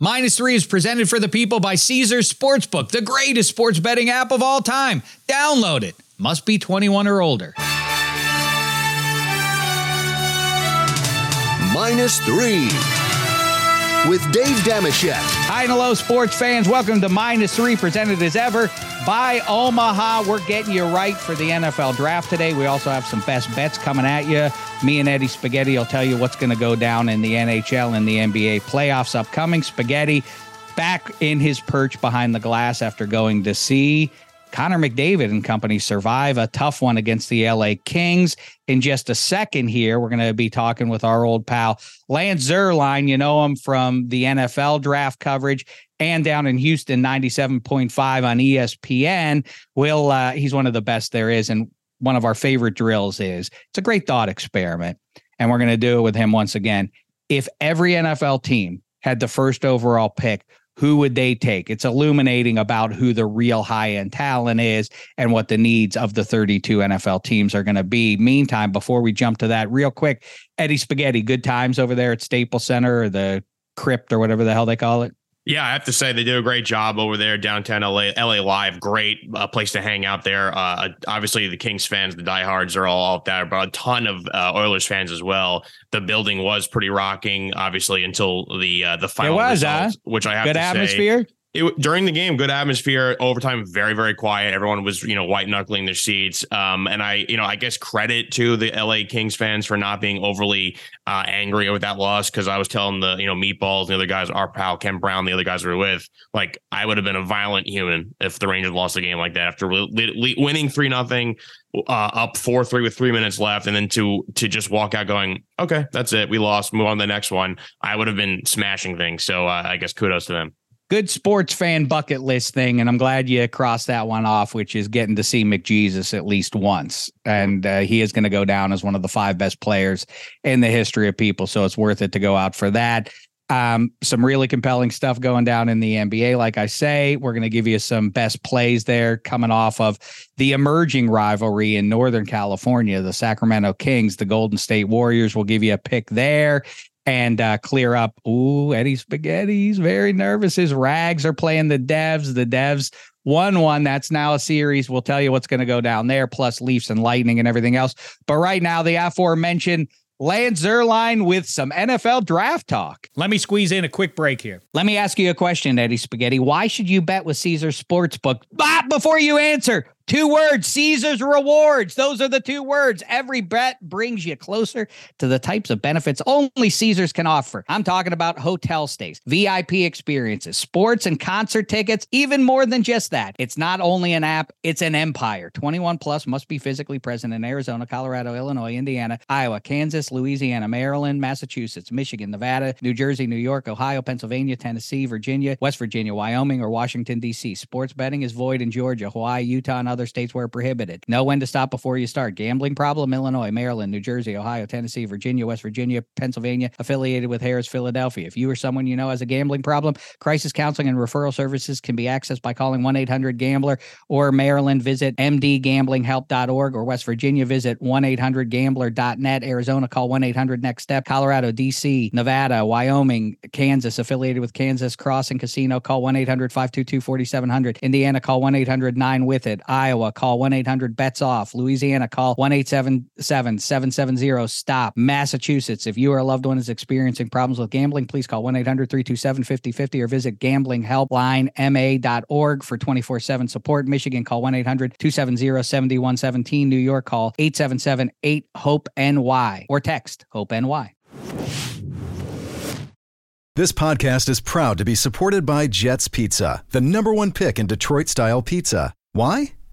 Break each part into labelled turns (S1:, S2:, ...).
S1: Minus three is presented for the people by Caesars Sportsbook, the greatest sports betting app of all time. Download it. Must be 21 or older.
S2: Minus three with Dave Dameshek.
S1: Hi and hello, sports fans. Welcome to Minus Three, presented as ever by Omaha. We're getting you right for the NFL draft today. We also have some best bets coming at you. Me and Eddie Spaghetti will tell you what's going to go down in the NHL and the NBA playoffs upcoming. Spaghetti back in his perch behind the glass after going to see Connor McDavid and company survive a tough one against the LA Kings. In just a second here, we're going to be talking with our old pal Lance Zierlein. You know him from the NFL draft coverage and down in Houston 97.5 on ESPN. Will uh, he's one of the best there is and one of our favorite drills is. It's a great thought experiment and we're going to do it with him once again. If every NFL team had the first overall pick, who would they take? It's illuminating about who the real high end talent is and what the needs of the 32 NFL teams are going to be. Meantime, before we jump to that, real quick, Eddie Spaghetti, good times over there at Staples Center or the Crypt or whatever the hell they call it.
S3: Yeah, I have to say they did a great job over there downtown LA. LA Live, great uh, place to hang out there. Uh, obviously, the Kings fans, the diehards, are all out there, but a ton of uh, Oilers fans as well. The building was pretty rocking, obviously, until the uh, the final
S1: it was,
S3: results,
S1: huh?
S3: which I have
S1: good
S3: to
S1: atmosphere.
S3: say it, during the game, good atmosphere. Overtime, very very quiet. Everyone was you know white knuckling their seats. Um, and I you know I guess credit to the LA Kings fans for not being overly uh, angry with that loss because I was telling the you know meatballs the other guys, our pal Ken Brown, the other guys we were with, like I would have been a violent human if the Rangers lost a game like that after winning three nothing. Uh, up four three with three minutes left, and then to to just walk out going, okay, that's it, we lost, move on to the next one. I would have been smashing things. So uh, I guess kudos to them
S1: good sports fan bucket list thing, and I'm glad you crossed that one off, which is getting to see McJesus at least once, and uh, he is going to go down as one of the five best players in the history of people. So it's worth it to go out for that. Um, some really compelling stuff going down in the NBA. Like I say, we're going to give you some best plays there coming off of the emerging rivalry in Northern California, the Sacramento Kings, the Golden State Warriors. We'll give you a pick there and uh, clear up. Ooh, Eddie Spaghetti's very nervous. His rags are playing the devs. The devs won one. That's now a series. We'll tell you what's going to go down there, plus Leafs and Lightning and everything else. But right now, the aforementioned Lance Zierlein with some NFL draft talk.
S4: Let me squeeze in a quick break here.
S1: Let me ask you a question, Eddie Spaghetti. Why should you bet with Caesar Sportsbook? But before you answer, Two words, Caesar's rewards. Those are the two words. Every bet brings you closer to the types of benefits only Caesars can offer. I'm talking about hotel stays, VIP experiences, sports and concert tickets, even more than just that. It's not only an app, it's an empire. 21 plus must be physically present in Arizona, Colorado, Illinois, Indiana, Iowa, Kansas, Louisiana, Maryland, Massachusetts, Michigan, Nevada, New Jersey, New York, Ohio, Pennsylvania, Tennessee, Virginia, West Virginia, Wyoming, or Washington, D.C. Sports betting is void in Georgia, Hawaii, Utah, and other other states where prohibited. Know when to stop before you start. Gambling problem, Illinois, Maryland, New Jersey, Ohio, Tennessee, Virginia, West Virginia, Pennsylvania, affiliated with Harris, Philadelphia. If you or someone you know has a gambling problem, crisis counseling and referral services can be accessed by calling 1 800 Gambler or Maryland, visit mdgamblinghelp.org or West Virginia, visit 1 800 gambler.net. Arizona, call 1 800 Next Step. Colorado, DC, Nevada, Wyoming, Kansas, affiliated with Kansas Crossing Casino, call 1 800 522 4700. Indiana, call 1 800 9 with it. I Iowa, call 1 800 bets off. Louisiana, call 1 877 770 stop. Massachusetts, if you or a loved one is experiencing problems with gambling, please call 1 800 327 5050 or visit gamblinghelplinema.org for 24 7 support. Michigan, call 1 800 270 7117. New York, call 877 8 HOPE NY or text HOPE NY.
S5: This podcast is proud to be supported by Jets Pizza, the number one pick in Detroit style pizza. Why?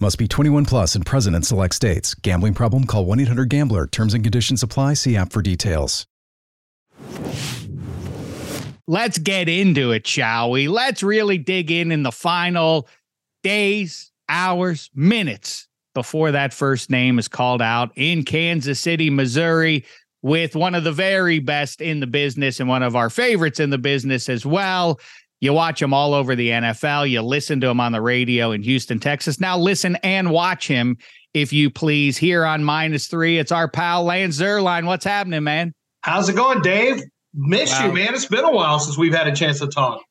S5: Must be 21 plus and present in select states. Gambling problem? Call 1 800 GAMBLER. Terms and conditions apply. See app for details.
S1: Let's get into it, shall we? Let's really dig in in the final days, hours, minutes before that first name is called out in Kansas City, Missouri, with one of the very best in the business and one of our favorites in the business as well. You watch him all over the NFL. You listen to him on the radio in Houston, Texas. Now listen and watch him, if you please, here on minus three. It's our pal Lance Zierlein. What's happening, man?
S6: How's it going, Dave? Miss wow. you, man. It's been a while since we've had a chance to talk.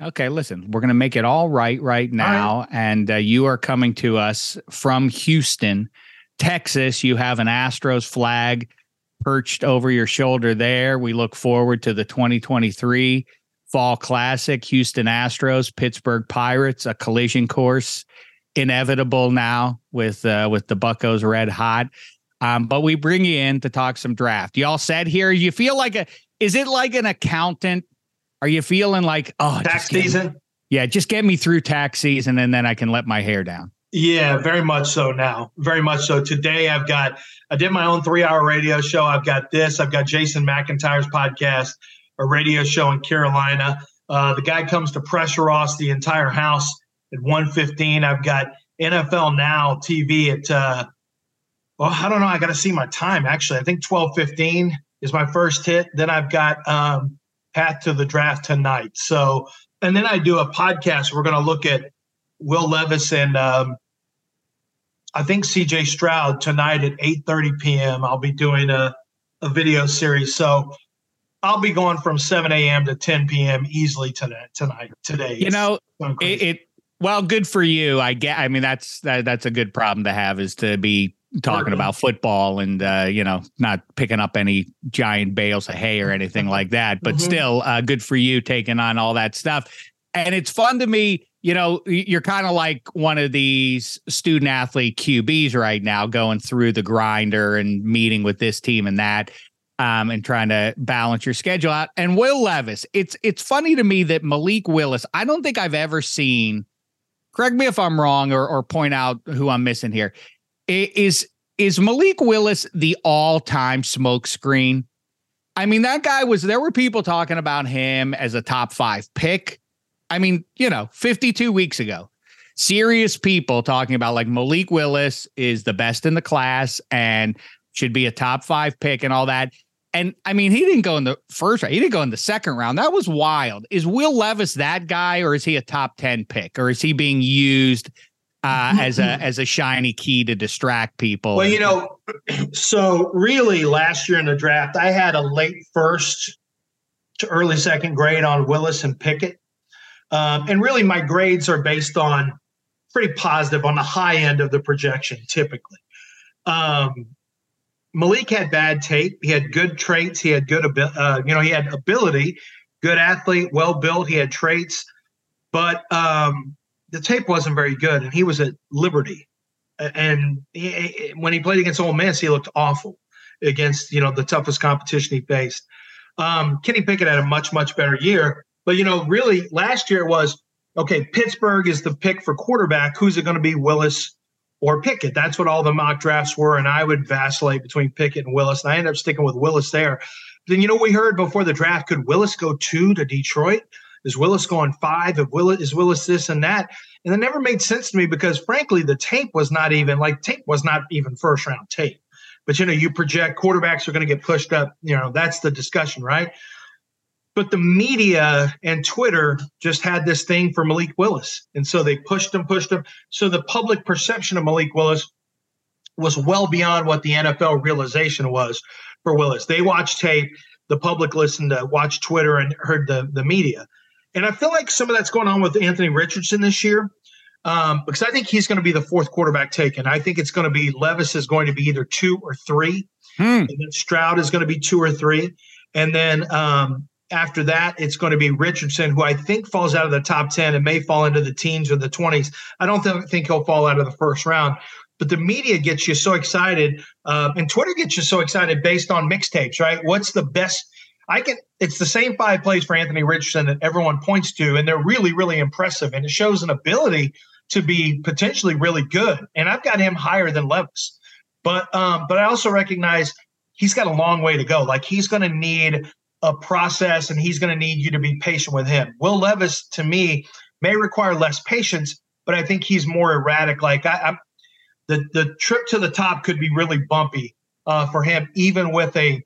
S1: Okay, listen, we're going to make it all right right now. Right. And uh, you are coming to us from Houston, Texas. You have an Astros flag perched over your shoulder there. We look forward to the 2023 Fall Classic, Houston Astros, Pittsburgh Pirates, a collision course, inevitable now with uh, with the Buckos red hot. Um, but we bring you in to talk some draft. Y'all said here, you feel like a is it like an accountant? Are you feeling like oh
S6: tax season?
S1: Me, yeah, just get me through tax season and then I can let my hair down.
S6: Yeah, very much so now. Very much so. Today I've got I did my own three hour radio show. I've got this, I've got Jason McIntyre's podcast a radio show in Carolina. Uh, the guy comes to pressure us the entire house at 115. I've got NFL Now TV at, uh, well, I don't know. I got to see my time actually. I think 1215 is my first hit. Then I've got um, Path to the Draft tonight. So, and then I do a podcast. We're going to look at Will Levis and um, I think CJ Stroud tonight at 8:30 p.m. I'll be doing a, a video series. So I'll be going from 7 a.m. to 10 p.m. easily tonight. Tonight, today.
S1: You know, it, it, Well, good for you. I get. I mean, that's that, that's a good problem to have is to be talking about football and uh, you know not picking up any giant bales of hay or anything like that. But mm-hmm. still, uh, good for you taking on all that stuff. And it's fun to me. You know, you're kind of like one of these student athlete QBs right now, going through the grinder and meeting with this team and that um, and trying to balance your schedule out. And Will Levis, it's it's funny to me that Malik Willis, I don't think I've ever seen. Correct me if I'm wrong, or or point out who I'm missing here. Is is Malik Willis the all time smokescreen? I mean, that guy was. There were people talking about him as a top five pick. I mean, you know, 52 weeks ago, serious people talking about like Malik Willis is the best in the class and should be a top five pick and all that. And I mean, he didn't go in the first round. He didn't go in the second round. That was wild. Is Will Levis that guy, or is he a top 10 pick, or is he being used uh, as a as a shiny key to distract people?
S6: Well, you know, so really last year in the draft, I had a late first to early second grade on Willis and Pickett. Um, and really my grades are based on pretty positive on the high end of the projection typically. Um, Malik had bad tape. He had good traits. He had good, uh, you know, he had ability, good athlete, well built. He had traits, but um, the tape wasn't very good. And he was at Liberty, and he, when he played against Ole Miss, he looked awful against you know the toughest competition he faced. Um, Kenny Pickett had a much much better year, but you know, really last year was okay. Pittsburgh is the pick for quarterback. Who's it going to be? Willis or Pickett. That's what all the mock drafts were. And I would vacillate between Pickett and Willis. And I ended up sticking with Willis there. Then, you know, we heard before the draft could Willis go two to Detroit? Is Willis going five? If Willis, is Willis this and that? And it never made sense to me because, frankly, the tape was not even like tape was not even first round tape. But, you know, you project quarterbacks are going to get pushed up. You know, that's the discussion, right? But the media and Twitter just had this thing for Malik Willis. And so they pushed him, pushed him. So the public perception of Malik Willis was well beyond what the NFL realization was for Willis. They watched tape, the public listened to watch Twitter and heard the, the media. And I feel like some of that's going on with Anthony Richardson this year. um, because I think he's going to be the fourth quarterback taken. I think it's going to be Levis is going to be either two or three,
S1: Hmm.
S6: and then Stroud is going to be two or three, and then um, after that it's going to be Richardson, who I think falls out of the top ten and may fall into the teens or the twenties. I don't th- think he'll fall out of the first round. But the media gets you so excited, uh, and Twitter gets you so excited based on mixtapes, right? What's the best? I can. It's the same five plays for Anthony Richardson that everyone points to, and they're really, really impressive, and it shows an ability to be potentially really good. And I've got him higher than Levis, but um, but I also recognize he's got a long way to go. Like he's going to need a process, and he's going to need you to be patient with him. Will Levis, to me, may require less patience, but I think he's more erratic. Like I, I'm, the the trip to the top could be really bumpy uh, for him, even with a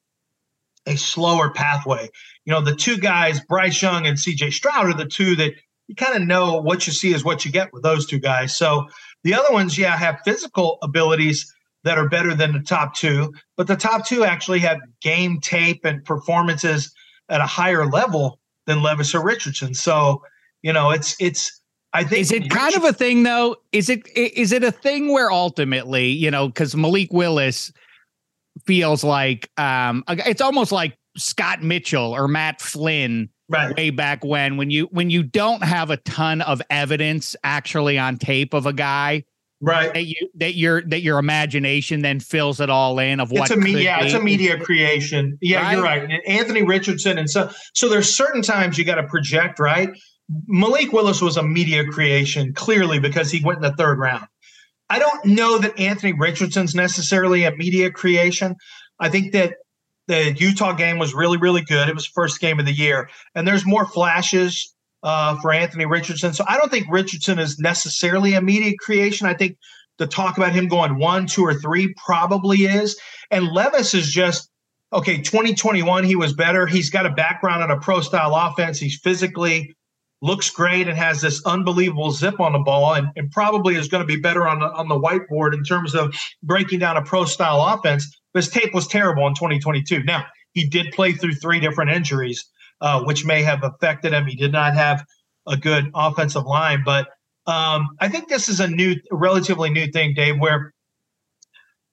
S6: a slower pathway. You know, the two guys, Bryce Young and CJ Stroud, are the two that you kind of know what you see is what you get with those two guys. So the other ones, yeah, have physical abilities that are better than the top two, but the top two actually have game tape and performances at a higher level than Levis or Richardson. So, you know, it's it's I think
S1: Is it kind of a thing though? Is it is it a thing where ultimately, you know, because Malik Willis feels like um it's almost like Scott Mitchell or Matt Flynn
S6: right.
S1: way back when when you when you don't have a ton of evidence actually on tape of a guy
S6: Right.
S1: that you that your that your imagination then fills it all in of what
S6: it's a me- yeah, it's a media creation. Yeah, you're right. And Anthony Richardson and so so there's certain times you got to project, right? Malik Willis was a media creation clearly because he went in the third round. I don't know that Anthony Richardson's necessarily a media creation. I think that the Utah game was really, really good. It was first game of the year, and there's more flashes uh, for Anthony Richardson. So I don't think Richardson is necessarily a media creation. I think the talk about him going one, two, or three probably is. And Levis is just okay. 2021, he was better. He's got a background in a pro style offense. He's physically looks great and has this unbelievable zip on the ball and, and probably is going to be better on the, on the whiteboard in terms of breaking down a pro style offense. But his tape was terrible in 2022. Now, he did play through three different injuries, uh, which may have affected him. He did not have a good offensive line, but um, I think this is a new, relatively new thing, Dave, where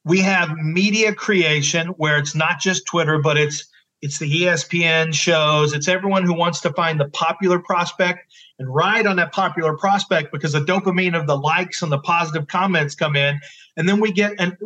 S6: we have media creation where it's not just Twitter, but it's it's the ESPN shows. It's everyone who wants to find the popular prospect and ride on that popular prospect because the dopamine of the likes and the positive comments come in, and then we get and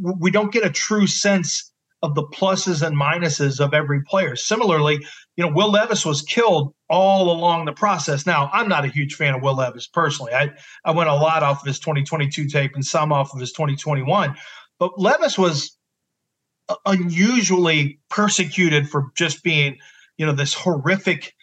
S6: we don't get a true sense of the pluses and minuses of every player. Similarly, you know, Will Levis was killed all along the process. Now, I'm not a huge fan of Will Levis personally. I I went a lot off of his 2022 tape and some off of his 2021, but Levis was uh, unusually persecuted for just being, you know, this horrific,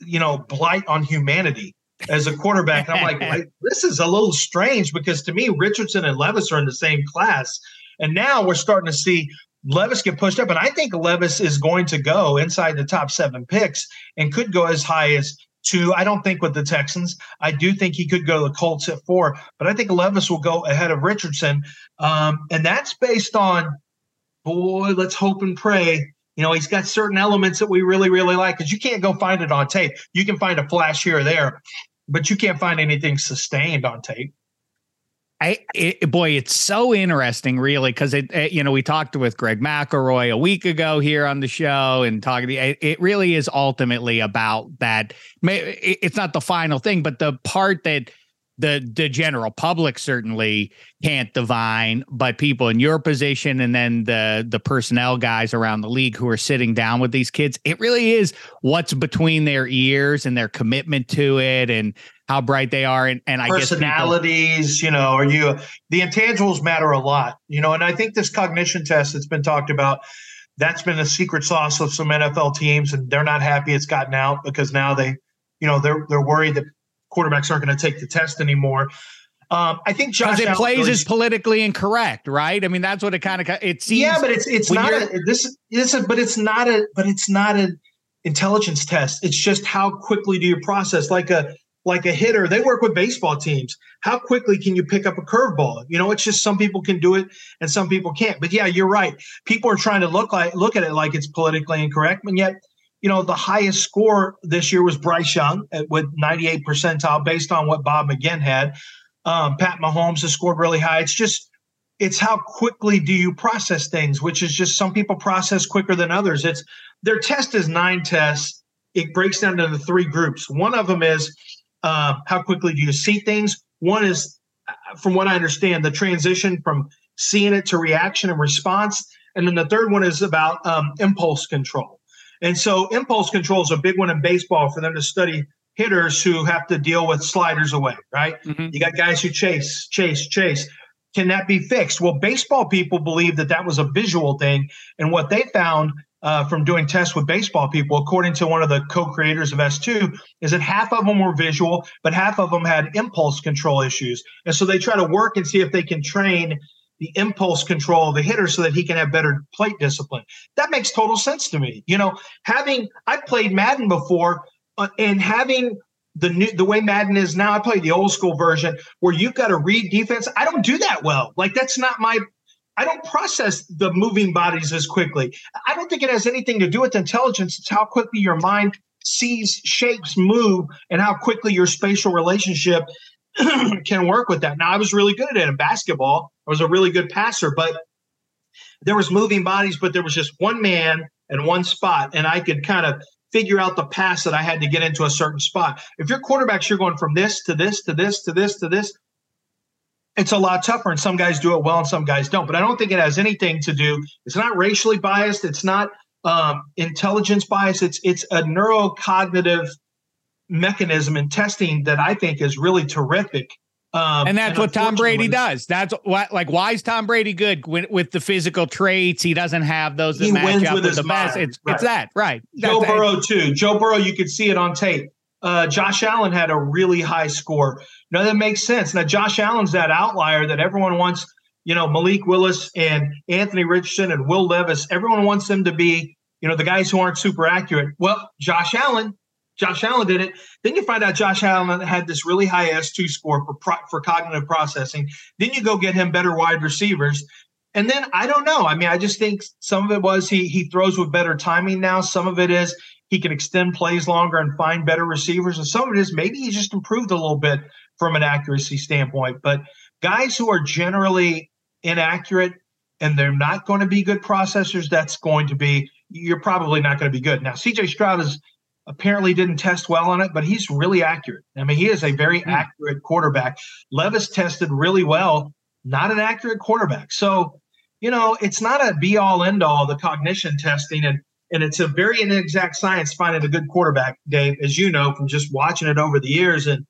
S6: you know, blight on humanity as a quarterback. And I'm like, like, this is a little strange because to me, Richardson and Levis are in the same class. And now we're starting to see Levis get pushed up. And I think Levis is going to go inside the top seven picks and could go as high as two. I don't think with the Texans. I do think he could go to the Colts at four, but I think Levis will go ahead of Richardson. Um, and that's based on boy, let's hope and pray. You know, he's got certain elements that we really, really like because you can't go find it on tape. You can find a flash here or there, but you can't find anything sustained on tape.
S1: I it, boy, it's so interesting, really, because it, it, you know we talked with Greg McElroy a week ago here on the show, and talking. It, it really is ultimately about that. It's not the final thing, but the part that the the general public certainly can't divine, but people in your position and then the the personnel guys around the league who are sitting down with these kids, it really is what's between their ears and their commitment to it and how bright they are and, and I
S6: personalities,
S1: people,
S6: you know, are you the intangibles matter a lot, you know, and I think this cognition test that's been talked about, that's been a secret sauce of some NFL teams, and they're not happy it's gotten out because now they, you know, they're they're worried that quarterbacks aren't going to take the test anymore. Um, I think Josh
S1: it
S6: Allen
S1: plays
S6: really,
S1: as politically incorrect, right? I mean, that's what it kind of it seems.
S6: Yeah, but it's it's not a, this this is but it's not a but it's not an intelligence test. It's just how quickly do you process like a like a hitter. They work with baseball teams. How quickly can you pick up a curveball? You know, it's just some people can do it and some people can't. But yeah, you're right. People are trying to look like look at it like it's politically incorrect, and yet you know, the highest score this year was Bryce Young with 98 percentile based on what Bob McGinn had. Um, Pat Mahomes has scored really high. It's just, it's how quickly do you process things, which is just some people process quicker than others. It's their test is nine tests. It breaks down into three groups. One of them is uh, how quickly do you see things. One is, from what I understand, the transition from seeing it to reaction and response. And then the third one is about um, impulse control. And so impulse control is a big one in baseball for them to study hitters who have to deal with sliders away, right? Mm-hmm. You got guys who chase, chase, chase. Can that be fixed? Well, baseball people believe that that was a visual thing. And what they found uh, from doing tests with baseball people, according to one of the co creators of S2, is that half of them were visual, but half of them had impulse control issues. And so they try to work and see if they can train the impulse control of the hitter so that he can have better plate discipline. That makes total sense to me. You know, having I played Madden before uh, and having the new the way Madden is now, I play the old school version where you've got to read defense. I don't do that well. Like that's not my I don't process the moving bodies as quickly. I don't think it has anything to do with intelligence. It's how quickly your mind sees shapes move and how quickly your spatial relationship can work with that. Now, I was really good at it in basketball. I was a really good passer, but there was moving bodies, but there was just one man and one spot, and I could kind of figure out the pass that I had to get into a certain spot. If your quarterbacks, you're going from this to this to this to this to this, it's a lot tougher. And some guys do it well and some guys don't. But I don't think it has anything to do. It's not racially biased. It's not um, intelligence bias. It's it's a neurocognitive mechanism in testing that I think is really terrific.
S1: Um, and that's and what Tom Brady does. That's what, like, why is Tom Brady good with, with the physical traits? He doesn't have those that match up with, with the mind. best. It's, right. it's that, right?
S6: Joe that's Burrow, too. Joe Burrow, you could see it on tape. Uh, Josh Allen had a really high score. Now, that makes sense. Now, Josh Allen's that outlier that everyone wants, you know, Malik Willis and Anthony Richardson and Will Levis, everyone wants them to be, you know, the guys who aren't super accurate. Well, Josh Allen Josh Allen did it. Then you find out Josh Allen had this really high S2 score for pro, for cognitive processing. Then you go get him better wide receivers. And then I don't know. I mean, I just think some of it was he he throws with better timing now. Some of it is he can extend plays longer and find better receivers. And some of it is maybe he's just improved a little bit from an accuracy standpoint. But guys who are generally inaccurate and they're not going to be good processors, that's going to be you're probably not going to be good. Now, CJ Stroud is apparently didn't test well on it, but he's really accurate. I mean, he is a very mm. accurate quarterback. Levis tested really well, not an accurate quarterback. So, you know, it's not a be all end all the cognition testing and and it's a very inexact science finding a good quarterback, Dave, as you know from just watching it over the years. And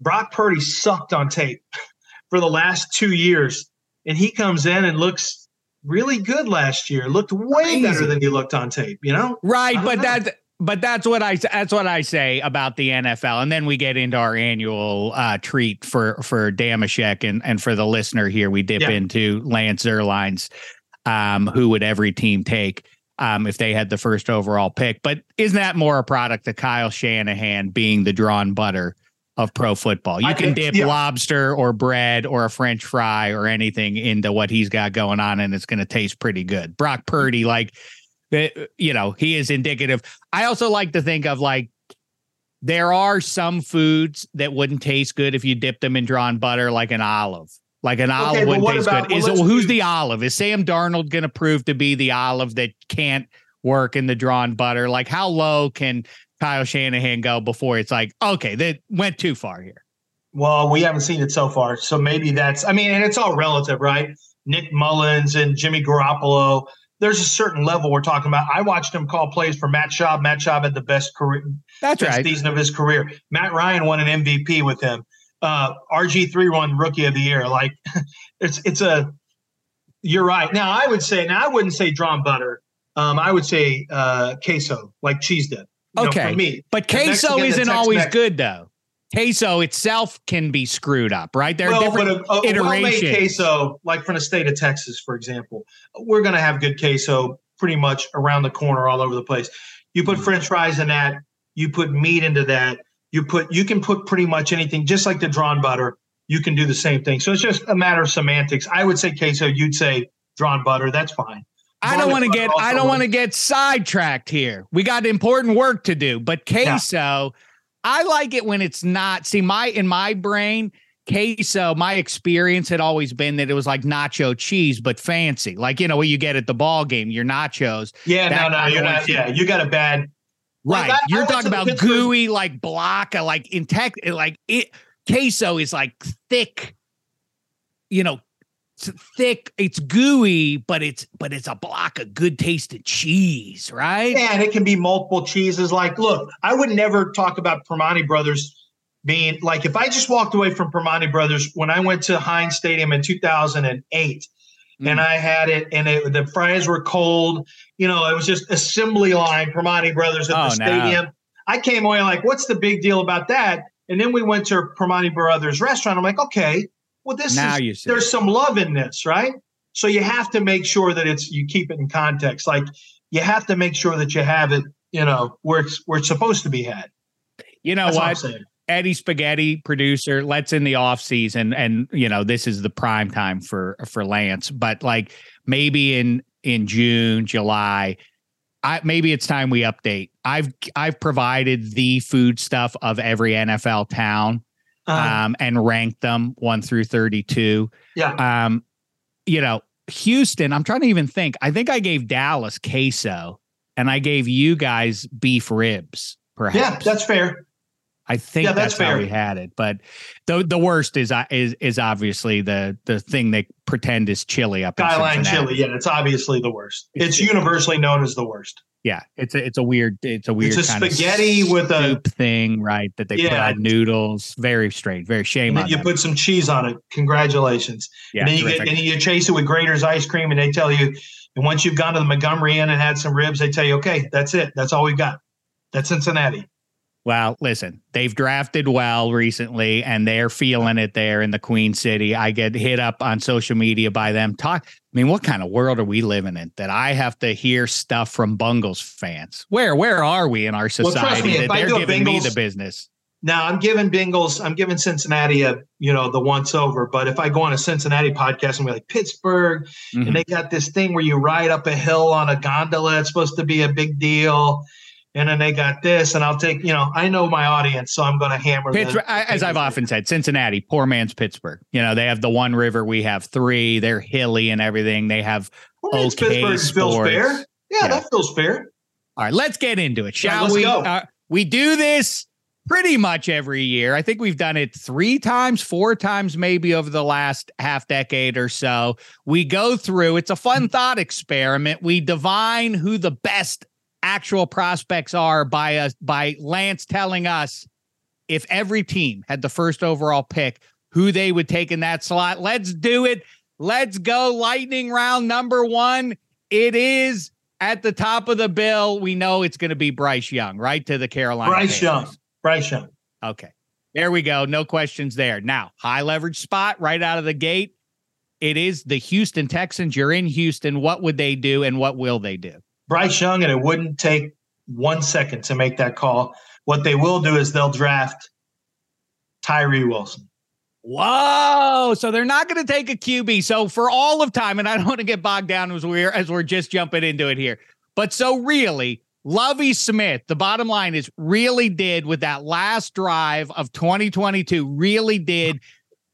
S6: Brock Purdy sucked on tape for the last two years. And he comes in and looks really good last year. Looked way Crazy. better than he looked on tape, you know?
S1: Right. But know. that but that's what I that's what I say about the NFL, and then we get into our annual uh, treat for for Dameshek and and for the listener here, we dip yeah. into Lance Zierlein's, um, who would every team take um, if they had the first overall pick? But isn't that more a product of Kyle Shanahan being the drawn butter of pro football? You I can dip yeah. lobster or bread or a French fry or anything into what he's got going on, and it's going to taste pretty good. Brock Purdy, like you know he is indicative. I also like to think of like there are some foods that wouldn't taste good if you dip them in drawn butter, like an olive. Like an okay, olive wouldn't taste about, good. Well, is it, who's the olive? Is Sam Darnold going to prove to be the olive that can't work in the drawn butter? Like how low can Kyle Shanahan go before it's like okay, that went too far here?
S6: Well, we haven't seen it so far, so maybe that's. I mean, and it's all relative, right? Nick Mullens and Jimmy Garoppolo there's a certain level we're talking about. I watched him call plays for Matt Schaub. Matt Schaub had the best career,
S1: That's best right.
S6: season of his career. Matt Ryan won an MVP with him. Uh, RG three won Rookie of the Year. Like it's it's a. You're right. Now I would say now I wouldn't say drawn butter. Um, I would say uh, queso, like cheese dip.
S1: Okay,
S6: know, me.
S1: But queso isn't always good though queso itself can be screwed up, right? There are well, different a, a iterations. Well-made
S6: queso, like from the state of Texas, for example, we're going to have good queso pretty much around the corner, all over the place. You put mm-hmm. French fries in that. You put meat into that. You put you can put pretty much anything, just like the drawn butter. You can do the same thing. So it's just a matter of semantics. I would say queso. You'd say drawn butter. That's fine.
S1: I don't want to get I don't want to get sidetracked here. We got important work to do, but queso, yeah. I like it when it's not. See, my in my brain, queso, my experience had always been that it was like nacho cheese, but fancy. Like, you know, what you get at the ball game, your nachos.
S6: Yeah, no, no, you're not. Yeah, you got a bad.
S1: Right. Like, you're talking about Pittsburgh. gooey, like block, like in tech, like it queso is like thick, you know, it's thick, it's gooey, but it's but it's a block of good tasted cheese, right?
S6: Yeah, and it can be multiple cheeses. Like, look, I would never talk about Primanti Brothers being like if I just walked away from Primanti Brothers when I went to Heinz Stadium in 2008 mm. and I had it and it, the fries were cold, you know, it was just assembly line Primanti Brothers at oh, the stadium. No. I came away like, what's the big deal about that? And then we went to Primanti Brothers restaurant. I'm like, okay, well, this now is there's some love in this, right? So you have to make sure that it's you keep it in context. Like you have to make sure that you have it, you know, where it's where it's supposed to be had.
S1: You know That's what? Eddie Spaghetti, producer, let's in the off season, and you know this is the prime time for for Lance. But like maybe in in June, July, I maybe it's time we update. I've I've provided the food stuff of every NFL town. Um, and ranked them one through thirty two.
S6: Yeah.
S1: Um, you know, Houston. I'm trying to even think. I think I gave Dallas queso, and I gave you guys beef ribs. Perhaps.
S6: Yeah, that's fair.
S1: I think yeah, that's, that's how we had it. But the the worst is uh, is is obviously the the thing they pretend is chili up
S6: Skyline chili. Yeah, it's obviously the worst. It's, it's universally known as the worst.
S1: Yeah, it's a it's a weird it's a weird
S6: it's a spaghetti with a
S1: thing, right? That they yeah. put on noodles. Very strange. Very shame.
S6: And you them. put some cheese on it. Congratulations. Yeah, and then you get and you chase it with Graeter's ice cream, and they tell you. And once you've gone to the Montgomery Inn and had some ribs, they tell you, okay, that's it. That's all we've got. That's Cincinnati.
S1: Well, listen, they've drafted well recently and they're feeling it there in the Queen City. I get hit up on social media by them. Talk. I mean, what kind of world are we living in that I have to hear stuff from Bungles fans? Where where are we in our society well, me, that they're giving Bengals, me the business?
S6: Now I'm giving Bengals, I'm giving Cincinnati a you know the once over. But if I go on a Cincinnati podcast and we're like Pittsburgh, mm-hmm. and they got this thing where you ride up a hill on a gondola, it's supposed to be a big deal and then they got this, and I'll take, you know, I know my audience, so I'm going to hammer.
S1: Pittsburgh, the, as I've often said, Cincinnati, poor man's Pittsburgh. You know, they have the one river, we have three. They're hilly and everything. They have poor okay Pittsburgh sports. feels
S6: fair. Yeah, yeah, that feels fair.
S1: All right, let's get into it, shall we? Uh, we do this pretty much every year. I think we've done it three times, four times, maybe over the last half decade or so. We go through, it's a fun thought experiment. We divine who the best actual prospects are by us by Lance telling us if every team had the first overall pick, who they would take in that slot. Let's do it. Let's go. Lightning round number one. It is at the top of the bill. We know it's going to be Bryce Young, right? To the Carolina.
S6: Bryce Panthers. Young. Bryce Young.
S1: Okay. There we go. No questions there. Now, high leverage spot right out of the gate. It is the Houston Texans. You're in Houston. What would they do and what will they do?
S6: Bryce Young, and it wouldn't take one second to make that call. What they will do is they'll draft Tyree Wilson.
S1: Whoa! So they're not going to take a QB. So for all of time, and I don't want to get bogged down as we're as we're just jumping into it here, but so really, Lovie Smith. The bottom line is really did with that last drive of 2022. Really did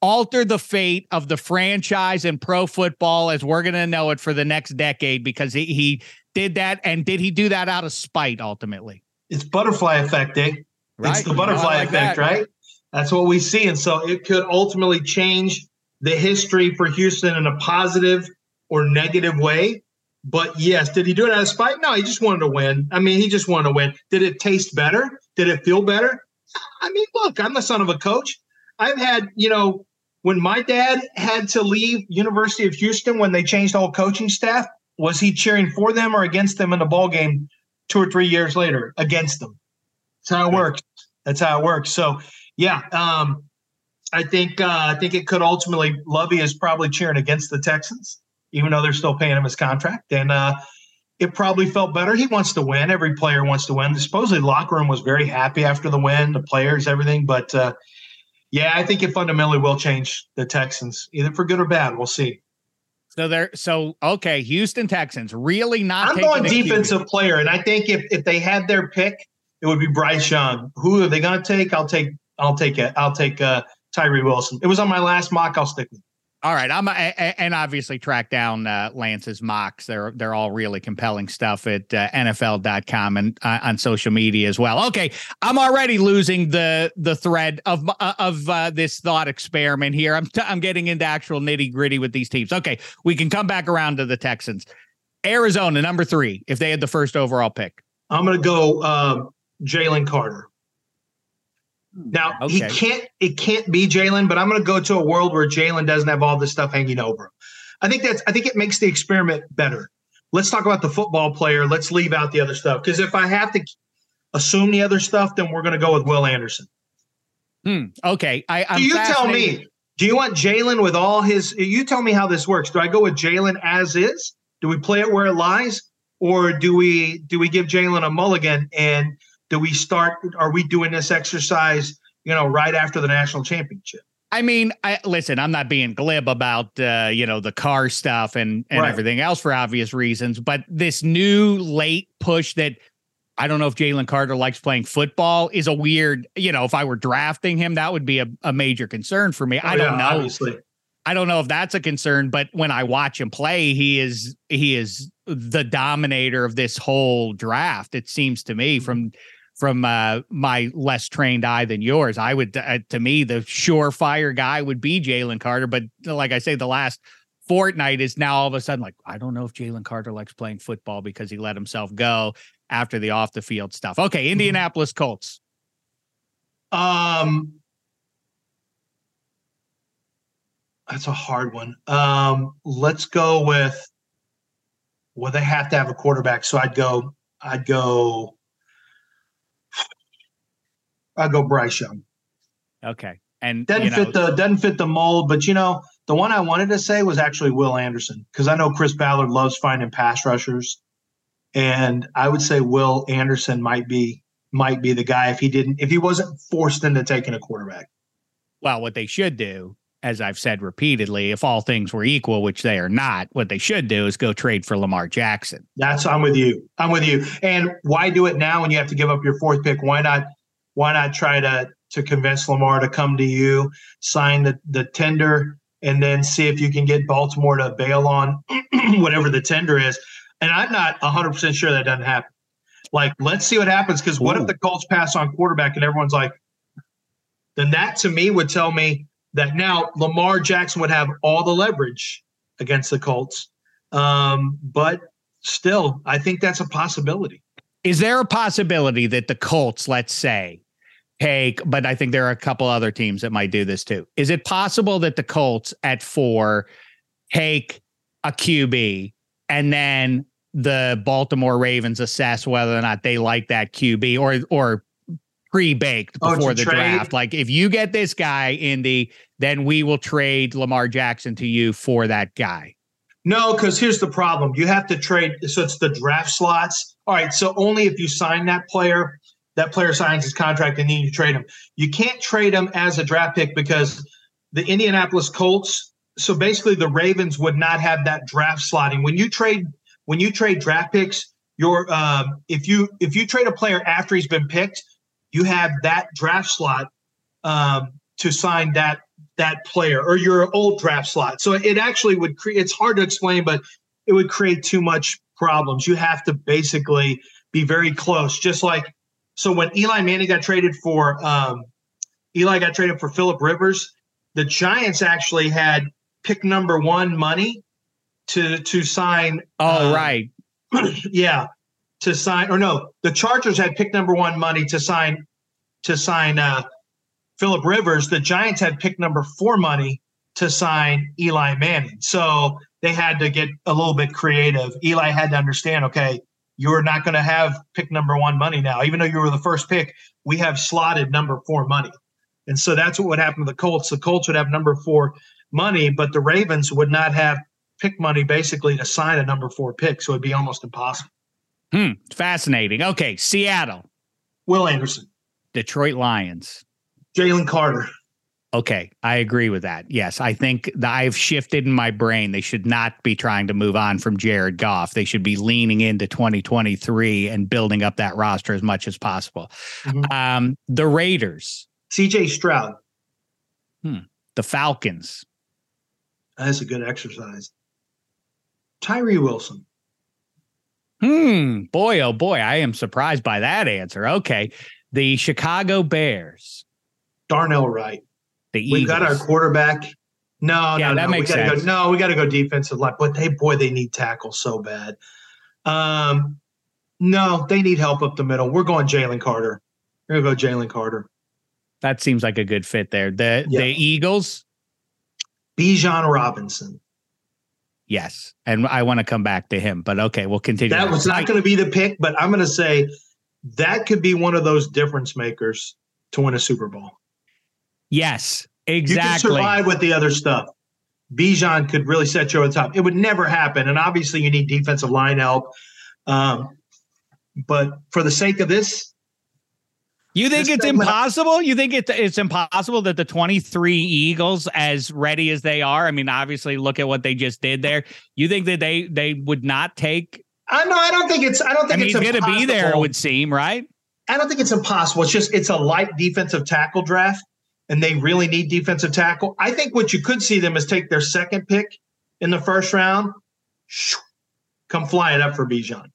S1: alter the fate of the franchise and pro football as we're going to know it for the next decade because he, he did that, and did he do that out of spite ultimately?
S6: It's butterfly effect, eh? Right. It's the butterfly like effect, that. right? That's what we see, and so it could ultimately change the history for Houston in a positive or negative way. But yes, did he do it out of spite? No, he just wanted to win. I mean, he just wanted to win. Did it taste better? Did it feel better? I mean, look, I'm the son of a coach. I've had, you know, when my dad had to leave University of Houston when they changed all coaching staff, was he cheering for them or against them in the ball game two or three years later? Against them. That's how it works. That's how it works. So yeah, um, I think uh, I think it could ultimately Lovie is probably cheering against the Texans, even though they're still paying him his contract. And uh, it probably felt better. He wants to win. Every player wants to win. Supposedly, locker room was very happy after the win, the players, everything. But uh, yeah, I think it fundamentally will change the Texans, either for good or bad. We'll see.
S1: So they're so okay. Houston Texans really not.
S6: I'm going
S1: a QB.
S6: defensive player, and I think if if they had their pick, it would be Bryce Young. Who are they going to take? I'll take. I'll take it. I'll take uh, Tyree Wilson. It was on my last mock. I'll stick with.
S1: All right, I'm and obviously track down uh, Lance's mocks. They're they're all really compelling stuff at uh, NFL.com and uh, on social media as well. Okay, I'm already losing the the thread of uh, of uh, this thought experiment here. I'm t- I'm getting into actual nitty gritty with these teams. Okay, we can come back around to the Texans. Arizona, number three, if they had the first overall pick.
S6: I'm going to go um, Jalen Carter. Now he can't. It can't be Jalen, but I'm going to go to a world where Jalen doesn't have all this stuff hanging over him. I think that's. I think it makes the experiment better. Let's talk about the football player. Let's leave out the other stuff because if I have to assume the other stuff, then we're going to go with Will Anderson.
S1: Hmm. Okay, I, I'm
S6: Do you tell me? Do you want Jalen with all his? You tell me how this works. Do I go with Jalen as is? Do we play it where it lies, or do we do we give Jalen a mulligan and do we start? Are we doing this exercise? You know, right after the national championship.
S1: I mean, I listen, I'm not being glib about uh, you know, the car stuff and and
S6: Right.
S1: everything else for obvious reasons, but this new late push that I don't know if Jalen Carter likes playing football is a weird, you know, if I were drafting him, that would be a, a major concern for me. I
S6: Oh,
S1: don't
S6: yeah,
S1: know.
S6: Obviously,
S1: I don't know if that's a concern, but when I watch him play, he is he is the dominator of this whole draft. It seems to me from from uh, my less trained eye than yours. I would uh, to me the surefire guy would be Jalen Carter, but like I say, the last fortnight is now all of a sudden like I don't know if Jalen Carter likes playing football because he let himself go after the off the field stuff. Okay, Indianapolis Colts.
S6: um, that's a hard one. Um, let's go with. Well, they have to have a quarterback, so I'd go. I'd go. I'd go Bryce Young.
S1: Okay, and
S6: doesn't
S1: know,
S6: fit the doesn't fit the mold. But you know, the one I wanted to say was actually Will Anderson because I know Chris Ballard loves finding pass rushers, and I would say Will Anderson might be might be the guy if he didn't if he wasn't forced into taking a quarterback.
S1: well, what they should do, as I've said repeatedly, if all things were equal, which they are not, what they should do is go trade for Lamar Jackson.
S6: That's I'm with you. I'm with you. And why do it now when you have to give up your fourth pick? Why not? Why not try to to convince Lamar to come to you, sign the the tender, and then see if you can get Baltimore to bail on whatever the tender is. And I'm not 100 percent sure that doesn't happen. Like, let's see what happens. Because what if the Colts pass on quarterback and everyone's like, then that to me would tell me that now Lamar Jackson would have all the leverage against the Colts. Um, but still, I think that's a possibility.
S1: Is there a possibility that the Colts, let's say, take, but I think there are a couple other teams that might do this too. Is it possible that the Colts at four take a QB and then the Baltimore Ravens assess whether or not they like that QB or or pre-baked
S6: Oh,
S1: before the
S6: trade?
S1: draft? Like if you get this guy, Indy, then we will trade Lamar Jackson to you for that guy.
S6: No, because here's the problem. You have to trade. So it's the draft slots. All right. So only if you sign that player, that player signs his contract and then you trade him. You can't trade him as a draft pick because the Indianapolis Colts. So basically, the Ravens would not have that draft slotting. When you trade, when you trade draft picks, your um, if you if you trade a player after he's been picked, you have that draft slot um, to sign that that player or your old draft slot. So it actually would create. It's hard to explain, but it would create too much problems. You have to basically be very close. Just like so, when Eli Manning got traded for um, Eli got traded for Philip Rivers, the Giants actually had pick number one money to to sign.
S1: Oh,
S6: uh,
S1: right.
S6: yeah, to sign or no, the Chargers had pick number one money to sign to sign uh, Philip Rivers. The Giants had pick number four money to sign Eli Manning. So they had to get a little bit creative. Eli had to understand, okay, you're not going to have pick number one money now, even though you were the first pick. We have slotted number four money, and so that's what would happen to the Colts. The Colts would have number four money, but the Ravens would not have pick money basically to sign a number four pick. So it'd be almost impossible.
S1: Hmm. Fascinating. Okay. Seattle,
S6: Will Anderson,
S1: Detroit Lions.
S6: Jalen Carter.
S1: Okay, I agree with that. Yes, I think that I've shifted in my brain. They should not be trying to move on from Jared Goff. They should be leaning into 2023 and building up that roster as much as possible.
S6: Mhm.
S1: Um, the Raiders,
S6: CJ Stroud.
S1: the Falcons,
S6: That's a good exercise. Tyree Wilson.
S1: Hmm. Boy, oh boy, I am surprised by that answer. Okay. The Chicago Bears.
S6: Darnell Wright.
S1: The
S6: We've got our quarterback. No,
S1: Yeah,
S6: no,
S1: that
S6: no.
S1: makes
S6: we gotta
S1: sense.
S6: Go, no, we got to go defensive line. But they, boy, they need tackle so bad. Um, no, they need help up the middle. We're going Jalen Carter. We're gonna go Jalen Carter.
S1: that seems like a good fit there. The
S6: Yeah.
S1: the Eagles.
S6: Bijan Robinson.
S1: Yes. And I want to come back to him, but okay, we'll continue.
S6: That was not going to be the pick, but I'm going to say that could be one of those difference makers to win a Super Bowl.
S1: Yes, exactly.
S6: You can survive with the other stuff. Bijan could really set you over the top. It would never happen, and obviously you need defensive line help. Um, but for the sake of this,
S1: You think
S6: This
S1: it's impossible? You think it's it's impossible that the 23 Eagles, as ready as they are, I mean, obviously look at what they just did there. You think that they they would not take
S6: I know I don't think it's I don't
S1: I
S6: think
S1: mean,
S6: it's
S1: gonna be there, it would seem, right?
S6: I don't think it's impossible. It's just it's a light defensive tackle draft, and they really need defensive tackle. I think what you could see them is take their second pick in the first round, shoo, come flying up for Bijan.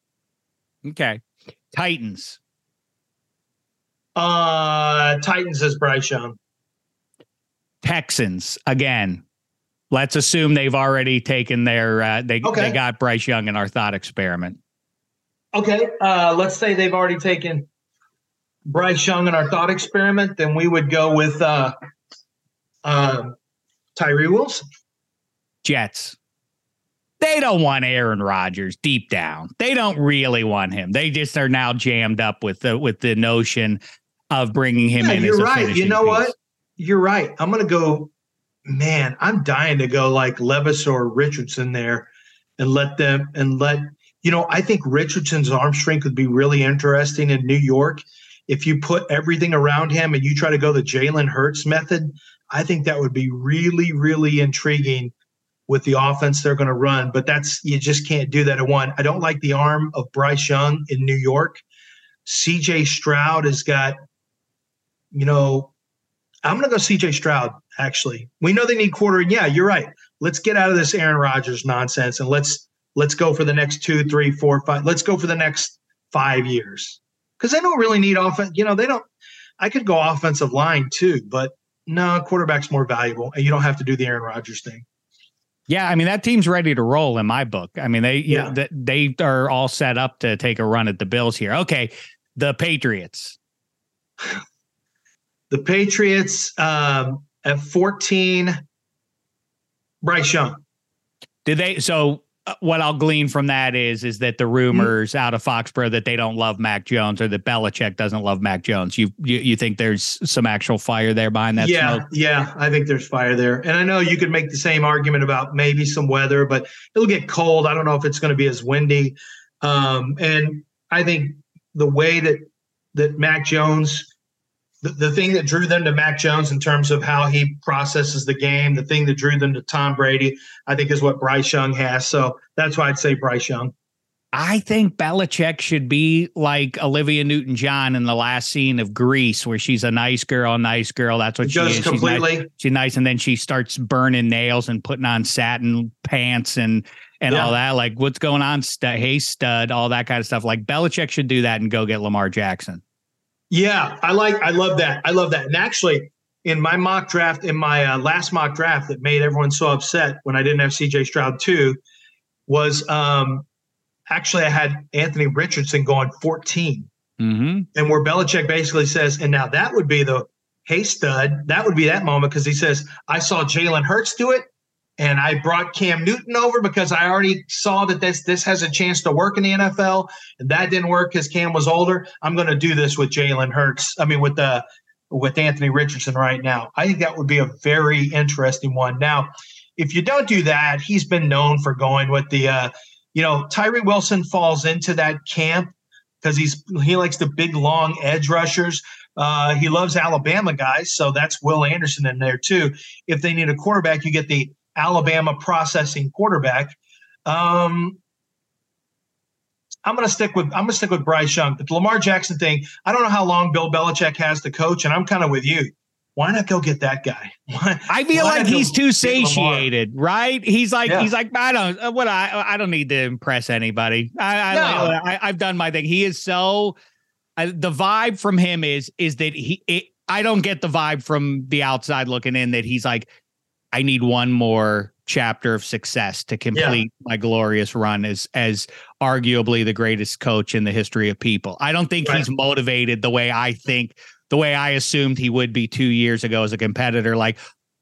S1: Okay. Titans.
S6: Uh, Titans is Bryce Young.
S1: Texans again. Let's assume they've already taken their uh, they
S6: Okay.
S1: they got Bryce Young in our thought experiment.
S6: Okay, uh, let's say they've already taken Bryce Young in our thought experiment, then we would go with uh, um Tyree Wilson.
S1: Jets. They don't want Aaron Rodgers deep down. They don't really want him. They just are now jammed up with the with the notion of bringing him
S6: Yeah,
S1: in.
S6: you're right. You know
S1: piece.
S6: what? You're right. I'm gonna go. Man, I'm dying to go like Levis or Richardson there, and let them and let you know. I think Richardson's arm strength would be really interesting in New York. If you put everything around him and you try to go the Jalen Hurts method, I think that would be really, really intriguing with the offense they're going to run. But that's you just can't do that at one. I don't like the arm of Bryce Young in New York. CJ Stroud has got, you know, I'm going to go CJ Stroud, actually. We know they need quarter. Yeah, you're right. Let's get out of this Aaron Rodgers nonsense and let's let's go for the next two, three, four, five. Let's go for the next five years. Because they don't really need offense. You know, they don't I could go offensive line too, but no, quarterback's more valuable. And you don't have to do the Aaron Rodgers thing.
S1: Yeah, I mean that team's ready to roll in my book. I mean they
S6: Yeah.
S1: yeah. they are all set up to take a run at the Bills here. Okay, the Patriots.
S6: The Patriots um, at 14, Bryce Young.
S1: Did they? So what I'll glean from that is is that the rumors out of Foxborough that they don't love Mac Jones or that Belichick doesn't love Mac Jones. You you, you think there's some actual fire there behind that?
S6: yeah,
S1: smoke?
S6: yeah, I think there's fire there. And I know you could make the same argument about maybe some weather, but it'll get cold. I don't know if it's going to be as windy. Um, and I think the way that that Mac Jones, the, the thing that drew them to Mac Jones in terms of how he processes the game, the thing that drew them to Tom Brady, I think is what Bryce Young has. So that's why I'd say Bryce Young.
S1: I think Belichick should be like Olivia Newton John in the last scene of Grease, where she's a nice girl, nice girl. That's what she
S6: Just
S1: is. She's nice,
S6: completely.
S1: she's nice, and then she starts burning nails and putting on satin pants and and
S6: Yeah.
S1: all that. Like, what's going on? Stud, hey, stud, all that kind of stuff. Like Belichick should do that and go get Lamar Jackson.
S6: Yeah, I like. I love that. I love that. And actually, in my mock draft, in my uh, last mock draft, that made everyone so upset when I didn't have C.J. Stroud too, was um, actually I had Anthony Richardson going 14,
S1: Mm-hmm.
S6: and where Belichick basically says, and now that would be the hey stud. That would be that moment because he says, I saw Jalen Hurts do it. And I brought Cam Newton over because I already saw that this this has a chance to work in the NFL, and that didn't work because Cam was older. I'm going to do this with Jalen Hurts. I mean, with the with Anthony Richardson right now. I think that would be a very interesting one. Now, if you don't do that, he's been known for going with the, uh, you know, Tyree Wilson falls into that camp because he's he likes the big long edge rushers. Uh, he loves Alabama guys, so that's Will Anderson in there too. If they need a quarterback, you get the Alabama processing quarterback. Um, I'm going to stick with I'm going to stick with Bryce Young. But the Lamar Jackson thing, I don't know how long Bill Belichick has to coach, and I'm kind of with you. Why not go get that guy? Why,
S1: I feel like he's too satiated, right? He's like yeah. he's like I don't what I I don't need to impress anybody. I, I, no. I have done my thing. He is so I, the vibe from him is is that he it, I don't get the vibe from the outside looking in that he's like I need one more chapter of success to complete yeah. my glorious run as as arguably the greatest coach in the history of people. I don't think right. he's motivated the way I think the way I assumed he would be 2 years ago as a competitor like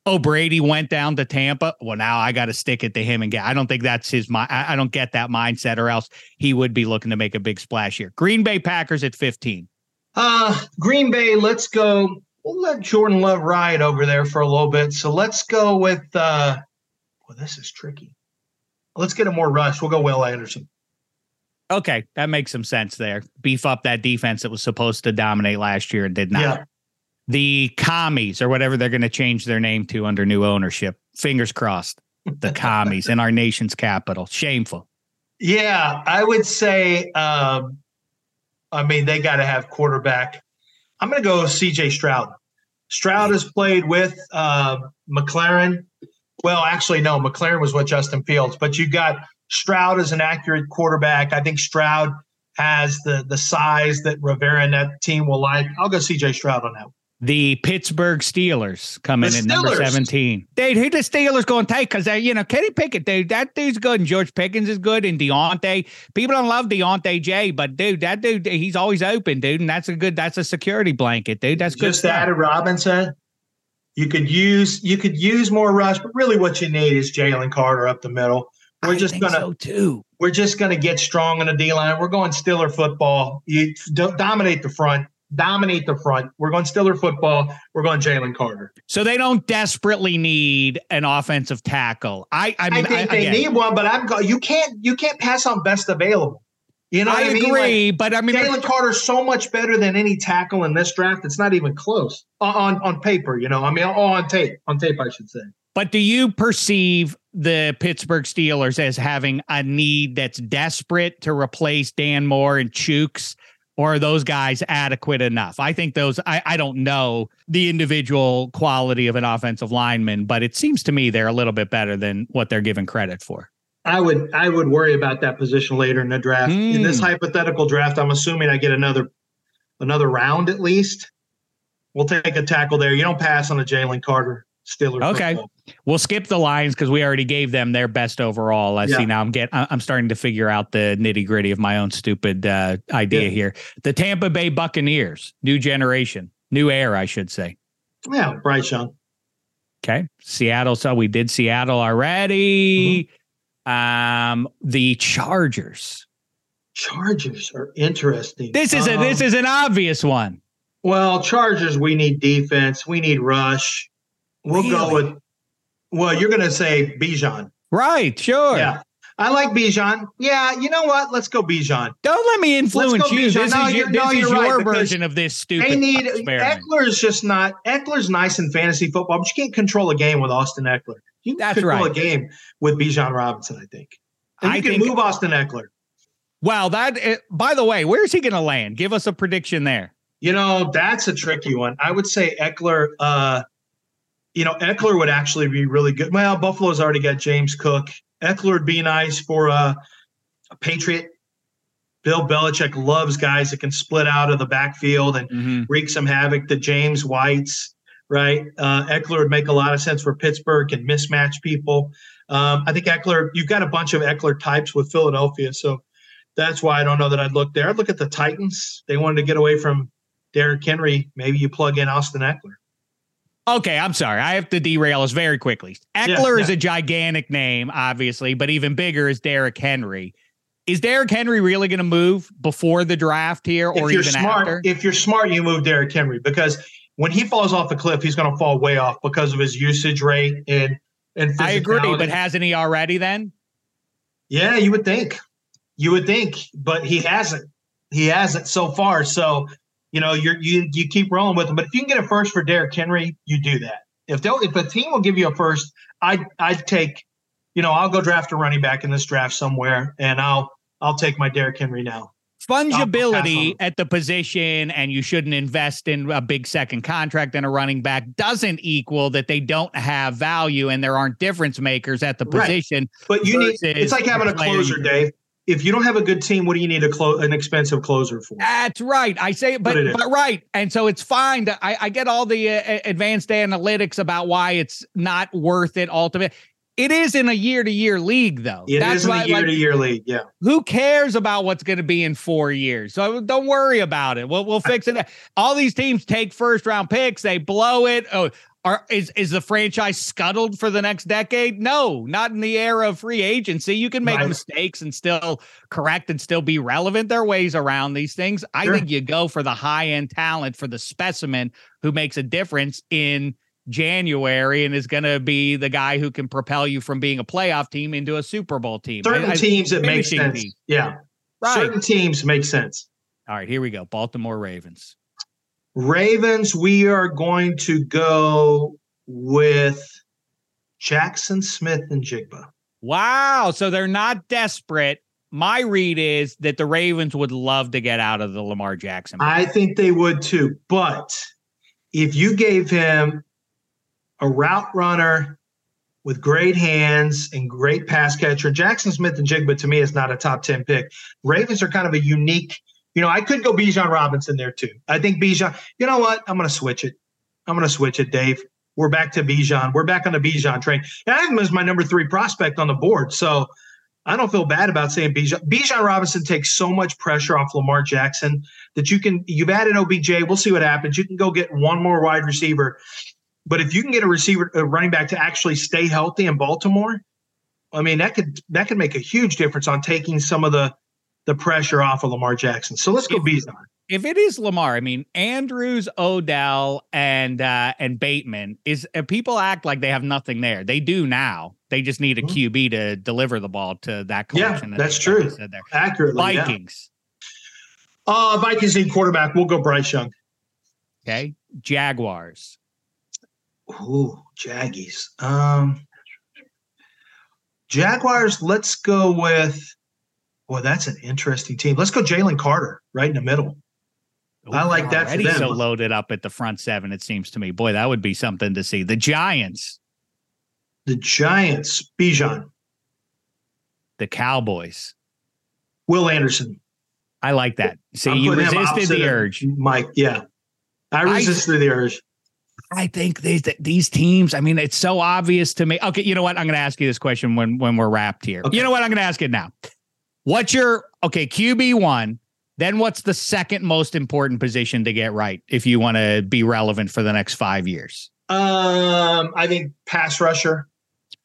S1: oh Brady went down to Tampa, well now I got to stick it to him and get. I don't think that's his mind. I don't get that mindset or else he would be looking to make a big splash here. Green Bay Packers at 15.
S6: Uh Green Bay, let's go we'll let Jordan Love ride over there for a little bit. So let's go with uh well, this is tricky. Let's get a more rush. We'll go Will Anderson.
S1: Okay, that makes some sense there. Beef up that defense that was supposed to dominate last year and did not. Yeah. The commies or whatever they're going to change their name to under new ownership. Fingers crossed. The commies in our nation's capital. Shameful.
S6: Yeah, I would say. Um, I mean, they got to have quarterback. I'm going to go CJ Stroud. Stroud has played with uh, McLaurin well, actually, no. McLaurin was with Justin Fields, but you got Stroud as an accurate quarterback. I think Stroud has the the size that Rivera and that team will like. I'll go CJ Stroud on that.
S1: The Pittsburgh Steelers come in at number 17. Dude, who the Steelers going to take? Because, you know, Kenny Pickett, dude, that dude's good. And George Pickens is good. And Diontae. People don't love Diontae J, but, dude, that dude, he's always open, dude. And that's a good, that's a security blanket, dude. That's good.
S6: Just added Robinson. You could use you could use more rush, but really what you need is Jalen Carter up the middle. We're I just gonna
S1: so too.
S6: We're just gonna get strong in the D line. We're going Stiller football. You dominate the front. Dominate the front. We're going Stiller football. We're going Jalen Carter.
S1: So they don't desperately need an offensive tackle. I I, mean,
S6: I think I, they need one, but I'm you can't you can't pass on best available. You know, I, I
S1: mean? agree, like, but I mean,
S6: Jalen Carter's so much better than any tackle in this draft. It's not even close on on paper. You know, I mean, on tape, on tape, I should say.
S1: But do you perceive the Pittsburgh Steelers as having a need that's desperate to replace Dan Moore and Chuks? Or are those guys adequate enough? I think those, I, I don't know the individual quality of an offensive lineman, but it seems to me they're a little bit better than what they're given credit for.
S6: I would I would worry about that position later in the draft. Mm. In this hmm. hypothetical draft, I'm assuming I get another another round at least. We'll take a tackle there. You don't pass on a Jalen Carter Steelers.
S1: Okay, football. we'll skip the Lions because we already gave them their best overall. I yeah. see now. I'm get I'm starting to figure out the nitty gritty of my own stupid uh, idea yeah. here. The Tampa Bay Buccaneers, new generation, new air, I should say.
S6: Yeah, Bryce Young.
S1: Okay, Seattle. So we did Seattle already. Mm-hmm. Um, the Chargers.
S6: Chargers are interesting.
S1: This is um, a this um, is an obvious one.
S6: Well, Chargers, we need defense. We need rush. We'll really? go with. Well, you're going to say Bijan.
S1: Right. Sure.
S6: Yeah. I like Bijan. Yeah, you know what? Let's go Bijan.
S1: Don't let me influence you. This no, is your, this no, is your right, version of this stupid. They need.
S6: Ekeler is just not. Ekeler's nice in fantasy football, but you can't control a game with Austin Ekeler. You That's control right. a game with Bijan Robinson, I think. And I you can move Austin Ekeler.
S1: Wow, that. Eh, by the way, where is he going to land? Give us a prediction there.
S6: You know, that's a tricky one. I would say Ekeler. Uh, you know, Ekeler would actually be really good. Well, Buffalo's already got James Cook. Ekeler would be nice for uh, a Patriot. Bill Belichick loves guys that can split out of the backfield and mm-hmm. wreak some havoc. The James Whites, right? Uh, Ekeler would make a lot of sense for Pittsburgh and mismatch people. Um, I think Ekeler, you've got a bunch of Ekeler types with Philadelphia. So that's why I don't know that I'd look there. I'd look at the Titans. They wanted to get away from Derrick Henry. Maybe you plug in Austin Ekeler.
S1: Okay, I'm sorry. I have to derail us very quickly. Yeah, yeah. is a gigantic name, obviously, but even bigger is Derrick Henry. Is Derrick Henry really going to move before the draft here, or even
S6: smart,
S1: after?
S6: If you're smart, you move Derrick Henry because when he falls off the cliff, he's going to fall way off because of his usage rate and and.
S1: I agree, but hasn't he already? Then.
S6: Yeah, you would think. You would think, but he hasn't. He hasn't so far. So you know, you're you you keep rolling with them. But if you can get a first for Derrick Henry, you do that. If they if a team will give you a first, I'd I'd take, you know, I'll go draft a running back in this draft somewhere, and I'll I'll take my Derrick Henry now
S1: fungibility at the position and you shouldn't invest in a big second contract and a running back doesn't equal that they don't have value and there aren't difference makers at the position.
S6: Right. But you need it's like having a closer, Dave. If you don't have a good team, what do you need a close an expensive closer for?
S1: That's right. I say, but but right, and so it's fine. That I, I get all the uh, advanced analytics about why it's not worth it. Ultimately, it is in a year to year league, though.
S6: It That's is in a year to year league. Yeah.
S1: Who cares about what's going to be in four years? So don't worry about it. We'll we'll fix it. All these teams take first round picks. They blow it. Oh, are is is the franchise scuttled for the next decade? No, not in the era of free agency. You can make right. mistakes and still correct and still be relevant. There are ways around these things. I think you go for the high end talent for the specimen who makes a difference in January and is going to be the guy who can propel you from being a playoff team into a Super Bowl team.
S6: Certain I, teams it makes sense. Team. Yeah. Right. Certain teams make sense.
S1: All right, here we go. Baltimore Ravens.
S6: Ravens, we are going to go with Jaxon Smith-Njigba.
S1: Wow. So they're not desperate. My read is that the Ravens would love to get out of the Lamar Jackson.
S6: I think they would too. But if you gave him a route runner with great hands and great pass catcher. Jaxon Smith-Njigba to me is not a top 10 pick. Ravens are kind of a unique, you know, I could go Bijan Robinson there too. I think Bijan, you know what? I'm going to switch it. I'm going to switch it, Dave. We're back to Bijan. We're back on the Bijan train. And I have him as my number three prospect on the board. So I don't feel bad about saying Bijan. Bijan Robinson takes so much pressure off Lamar Jackson that you can, you've added OBJ. We'll see what happens. You can go get one more wide receiver but if you can get a receiver, a running back to actually stay healthy in Baltimore, I mean that could that could make a huge difference on taking some of the the pressure off of Lamar Jackson. So let's go Bijan.
S1: If it is Lamar, I mean Andrews, Odell, and uh, and Bateman is uh, people act like they have nothing there. They do now. They just need a mm-hmm. QB to deliver the ball to that collection.
S6: Yeah, that's true. Said there. Accurately,
S1: Vikings.
S6: Yeah. Uh, Vikings need quarterback. We'll go Bryce Young.
S1: Okay, Jaguars.
S6: Ooh, Jaggies. Um, Jaguars. Let's go with. Boy, that's an interesting team. Let's go Jalen Carter right in the middle. Ooh, I like that for them.
S1: So loaded up at the front seven. It seems to me. Boy, that would be something to see. The Giants.
S6: The Giants. Bijan.
S1: The Cowboys.
S6: Will Anderson.
S1: I like that. See, you resisted the urge,
S6: Mike. Yeah, I resisted I, the urge.
S1: I think these these teams. I mean, it's so obvious to me. Okay, you know what? I'm going to ask you this question when when we're wrapped here. Okay. You know what? I'm going to ask it now. What's your okay QB one? Then what's the second most important position to get right if you want to be relevant for the next five years?
S6: Um, I think pass rusher.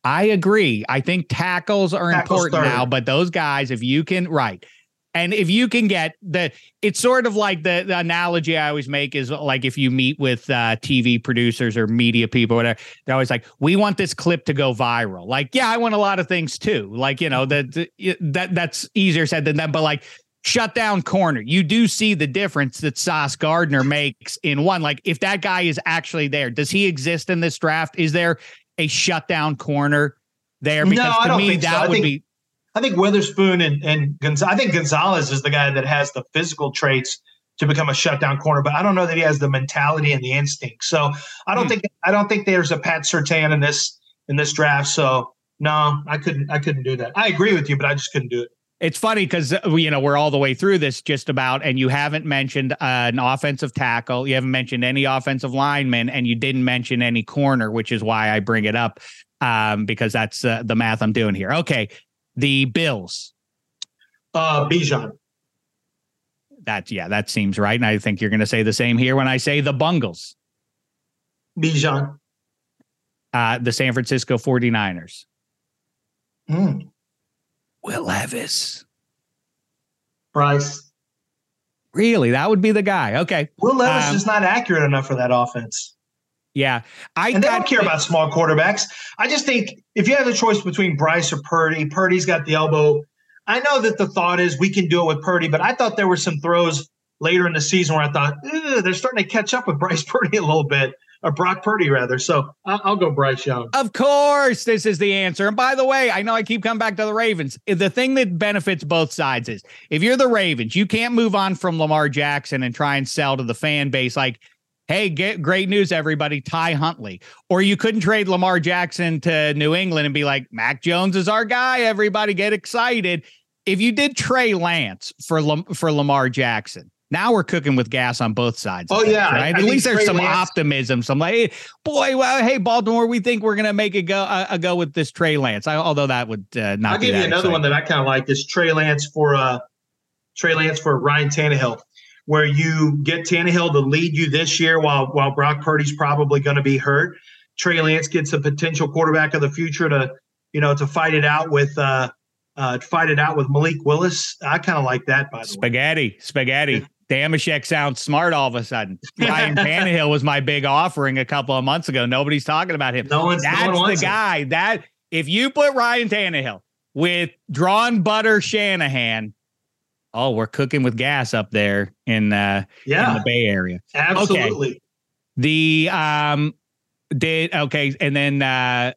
S1: I agree. I think tackles are tackles important third. now, but those guys, if you can, right, and if you can get the, it's sort of like the, the analogy I always make is like if you meet with uh, TV producers or media people, whatever, they're always like, "We want this clip to go viral." Like, yeah, I want a lot of things too. Like, you know, that that that's easier said than done. But like, shut down corner, you do see the difference that Sauce Gardner makes in one. Like, if that guy is actually there, does he exist in this draft? Is there a shutdown corner there?
S6: Because no, to me, that so. would think- be I think Witherspoon and and Gonz- I think Gonzalez is the guy that has the physical traits to become a shutdown corner, but I don't know that he has the mentality and the instinct. So I don't hmm. think I don't think there's a Pat Surtain in this in this draft. So no, I couldn't I couldn't do that. I agree with you, but I just couldn't do it.
S1: It's funny because uh, you know we're all the way through this just about, and you haven't mentioned uh, an offensive tackle, you haven't mentioned any offensive lineman, and you didn't mention any corner, which is why I bring it up um, because that's uh, the math I'm doing here. Okay, the Bills?
S6: Uh, Bijan.
S1: That yeah, that seems right, and I think you're going to say the same here when I say the Bungles.
S6: Bijan.
S1: Uh, the San Francisco 49ers.
S6: Mm.
S1: Will Levis.
S6: Bryce.
S1: Really? That would be the guy. Okay.
S6: Will Levis um, is not accurate enough for that offense.
S1: Yeah,
S6: I and they don't care about small quarterbacks. I just think if you have a choice between Bryce or Purdy, Purdy's got the elbow. I know that the thought is we can do it with Purdy, but I thought there were some throws later in the season where I thought they're starting to catch up with Bryce Purdy a little bit, or Brock Purdy rather. So I'll, I'll go Bryce Young.
S1: Of course, this is the answer. And by the way, I know I keep coming back to the Ravens. The thing that benefits both sides is if you're the Ravens, you can't move on from Lamar Jackson and try and sell to the fan base like hey, get great news, everybody, Ty Huntley. Or you couldn't trade Lamar Jackson to New England and be like, Mac Jones is our guy. Everybody get excited. If you did Trey Lance for for Lamar Jackson, now we're cooking with gas on both sides.
S6: Oh yeah,
S1: right. I At least there's Trey some Lance. optimism. Some like, hey, boy, well, hey Baltimore, we think we're gonna make it go uh, a go with this Trey Lance. I, although that would uh, not.
S6: I'll give you another
S1: exciting.
S6: one that I kind of like is Trey Lance for uh, Trey Lance for Ryan Tannehill where you get Tannehill to lead you this year while while Brock Purdy's probably going to be hurt. Trey Lance gets a potential quarterback of the future to, you know, to fight it out with uh, uh fight it out with Malik Willis. I kind of like that by the
S1: spaghetti, way. Spaghetti, spaghetti. sounds smart all of a sudden. Ryan Tannehill was my big offering a couple of months ago. Nobody's talking about him.
S6: No one's
S1: That's
S6: no one
S1: the guy. Him. That if you put Ryan Tannehill with drawn butter Shanahan, oh, we're cooking with gas up there in uh
S6: yeah.
S1: in the Bay Area.
S6: Absolutely.
S1: Okay. The um did okay, and then uh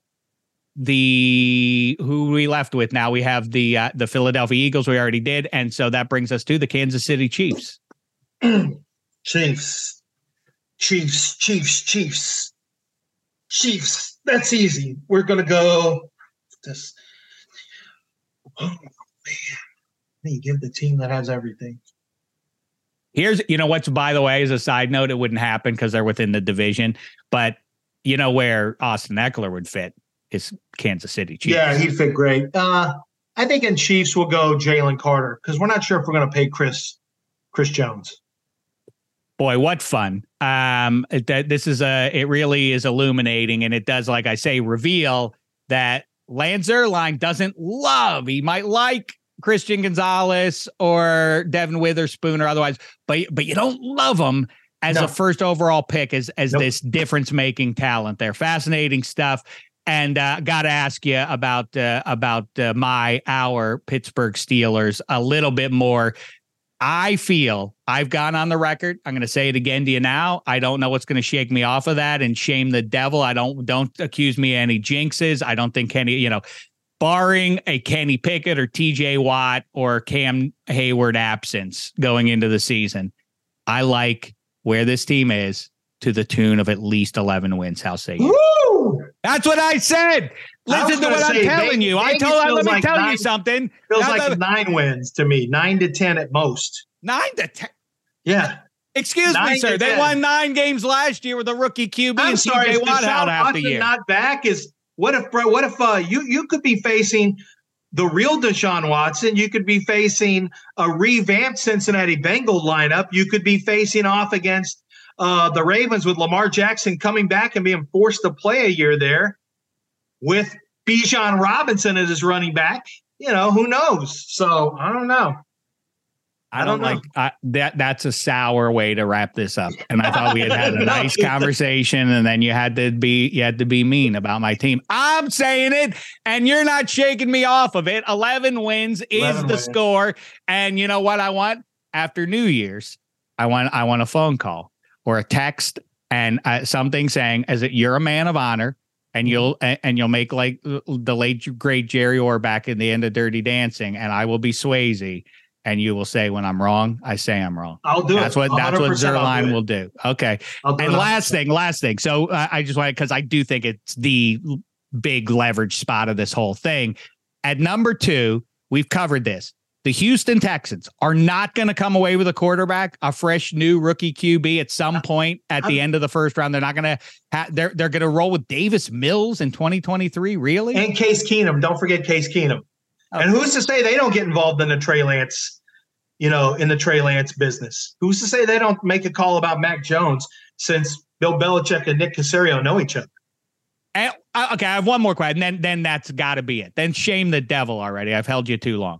S1: the who we left with now we have the uh, the Philadelphia Eagles we already did and so that brings us to the Kansas City Chiefs.
S6: Chiefs. Chiefs, Chiefs, Chiefs. Chiefs. That's easy. We're going to go this Oh man you give the team that has everything.
S1: Here's, you know, what's by the way, as a side note, it wouldn't happen because they're within the division. But you know where Austin Ekeler would fit is Kansas City Chiefs.
S6: Yeah, he'd fit great. Uh, I think in Chiefs we'll go Jalen Carter because we're not sure if we're going to pay Chris Chris Jones.
S1: Boy, what fun! Um, that this is a it really is illuminating, and it does, like I say, reveal that Lance Zierlein doesn't love. He might like Christian Gonzalez or Devon Witherspoon or otherwise, but but you don't love them as no. a first overall pick as as nope. this difference making talent. They're fascinating stuff. And uh, got to ask you about uh, about uh, my our Pittsburgh Steelers a little bit more. I feel I've gone on the record. I'm going to say it again to you now. I don't know what's going to shake me off of that and shame the devil. I don't don't accuse me of any jinxes. I don't think Kenny, you know, barring a Kenny Pickett or TJ Watt or Cam Hayward absence going into the season, I like where this team is to the tune of at least 11 wins. How say you? That's what I said. Listen I to what I'm telling you. I told let me like tell nine, you something.
S6: Feels now like the, nine wins to me, nine to 10 at most.
S1: Nine to 10.
S6: Yeah.
S1: Excuse nine me, sir. They 10. won nine games last year with a rookie QB
S6: I'm
S1: and
S6: sorry,
S1: TJ Watt out half the year.
S6: Not back is what if? What if uh, you you could be facing the real Deshaun Watson? You could be facing a revamped Cincinnati Bengal lineup. You could be facing off against uh, the Ravens with Lamar Jackson coming back and being forced to play a year there with Bijan Robinson as his running back. You know, who knows? So I don't know.
S1: I don't, like I, that. That's a sour way to wrap this up. And I thought we had had a nice conversation, and then you had to be you had to be mean about my team. I'm saying it, and you're not shaking me off of it. Eleven wins is 11 the wins. score, and you know what I want after New Year's? I want I want a phone call or a text and uh, something saying, "As it you're a man of honor." and you'll and you'll make like the late great Jerry Orbach in the end of Dirty Dancing, and I will be Swayze, and you will say when I'm wrong, I say I'm wrong.
S6: I'll do
S1: that's
S6: it.
S1: What that's what Zierlein will do. Okay. Do and last thing, last thing. So uh, I just want because I do think it's the big leverage spot of this whole thing. At number two, we've covered this. The Houston Texans are not going to come away with a quarterback, a fresh new rookie QB at some point at the end of the first round. They're not going to. Ha- they're they're going to roll with Davis Mills in 2023. Really?
S6: And Case Keenum. Don't forget Case Keenum. And who's to say they don't get involved in the Trey Lance, you know, in the Trey Lance business? Who's to say they don't make a call about Mac Jones since Bill Belichick and Nick Caserio know each other?
S1: And, uh, okay, I have one more question. And then, then that's got to be it. Then shame the devil already. I've held you too long.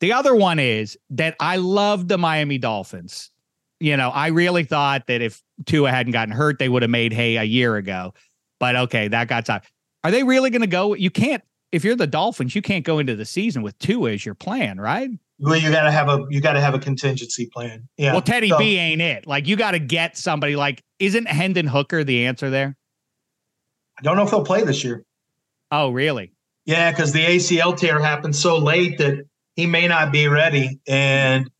S1: The other one is that I love the Miami Dolphins. You know, I really thought that if Tua hadn't gotten hurt, they would have made hay a year ago. But okay, that got time. Are they really going to go? You can't if you're the Dolphins, you can't go into the season with Tua as your plan, right?
S6: Well, you got to have a you got to have a contingency plan. Yeah.
S1: Well, Teddy
S6: So-
S1: B ain't it. Like you got to get somebody. Like isn't Hendon Hooker the answer there?
S6: I don't know if he'll play this year.
S1: Oh, really?
S6: Yeah, because the ACL tear happened so late that he may not be ready, and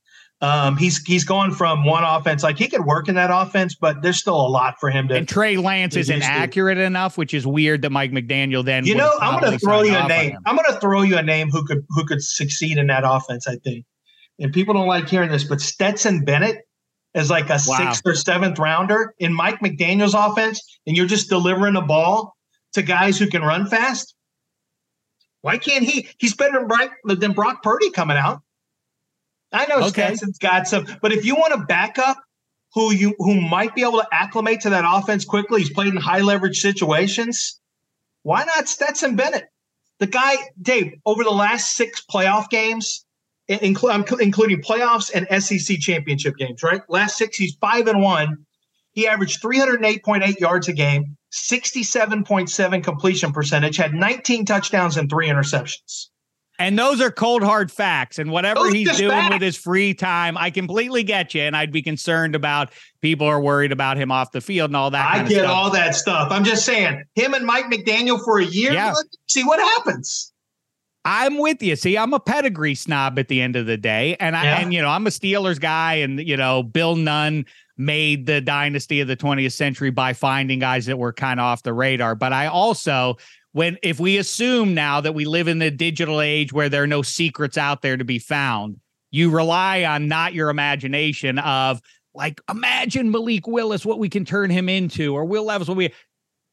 S6: um, he's he's going from one offense like he could work in that offense, but there's still a lot for him to.
S1: And Trey Lance isn't accurate enough, which is weird that Mike McDaniel then.
S6: you know, I'm going to throw you a name. I'm going to throw you a name who could who could succeed in that offense. I think, and people don't like hearing this, but Stetson Bennett is like a
S1: Wow.
S6: sixth or seventh rounder in Mike McDaniel's offense, and you're just delivering the ball to guys who can run fast. Why can't he? He's better than Brock, than Brock Purdy coming out. I know
S1: Okay.
S6: Stetson's got some, but if you want a backup who you who might be able to acclimate to that offense quickly, he's played in high leverage situations. Why not Stetson Bennett? The guy, Dave, over the last six playoff games, in- including playoffs and SEC championship games, right? Last six, he's five and one. He averaged 308.8 yards a game, 67.7 completion percentage, had 19 touchdowns and three interceptions.
S1: And those are cold hard facts. And whatever
S6: Those
S1: he's doing
S6: facts.
S1: with his free time, I completely get you. And I'd be concerned about people are worried about him off the field and all that.
S6: I get all that stuff. I'm just saying, him and Mike McDaniel for a year,
S1: Yeah.
S6: see what happens.
S1: I'm with you. See, I'm a pedigree snob at the end of the day, and I
S6: Yeah.
S1: and you know I'm a Steelers guy, and you know Bill Nunn made the dynasty of the 20th century by finding guys that were kind of off the radar. But I also, when if we assume now that we live in the digital age where there are no secrets out there to be found, you rely on not your imagination of like imagine Malik Willis, what we can turn him into, or Will Levis, what we.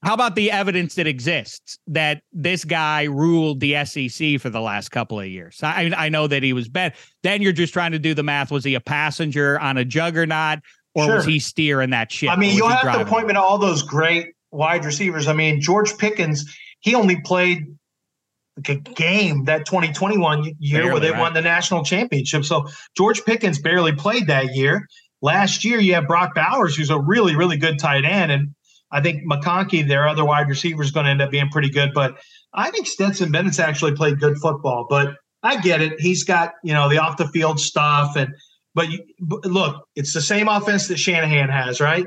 S1: How about the evidence that exists that this guy ruled the SEC for the last couple of years? I, I know that he was bad. Then you're just trying to do the math. Was he a passenger on a juggernaut, or was he steering that ship?
S6: I mean, you'll have to point me to all those great wide receivers. I mean, George Pickens, he only played like a game that 2021 year where they
S1: right.
S6: won the national championship. So George Pickens barely played that year. Last year, you have Brock Bowers, who's a really, really good tight end. And I think McConkey, their other wide receiver, is going to end up being pretty good. But I think Stetson Bennett's actually played good football. But I get it. He's got, you know, the off the field stuff. And, but, you, but look, it's the same offense that Shanahan has, right?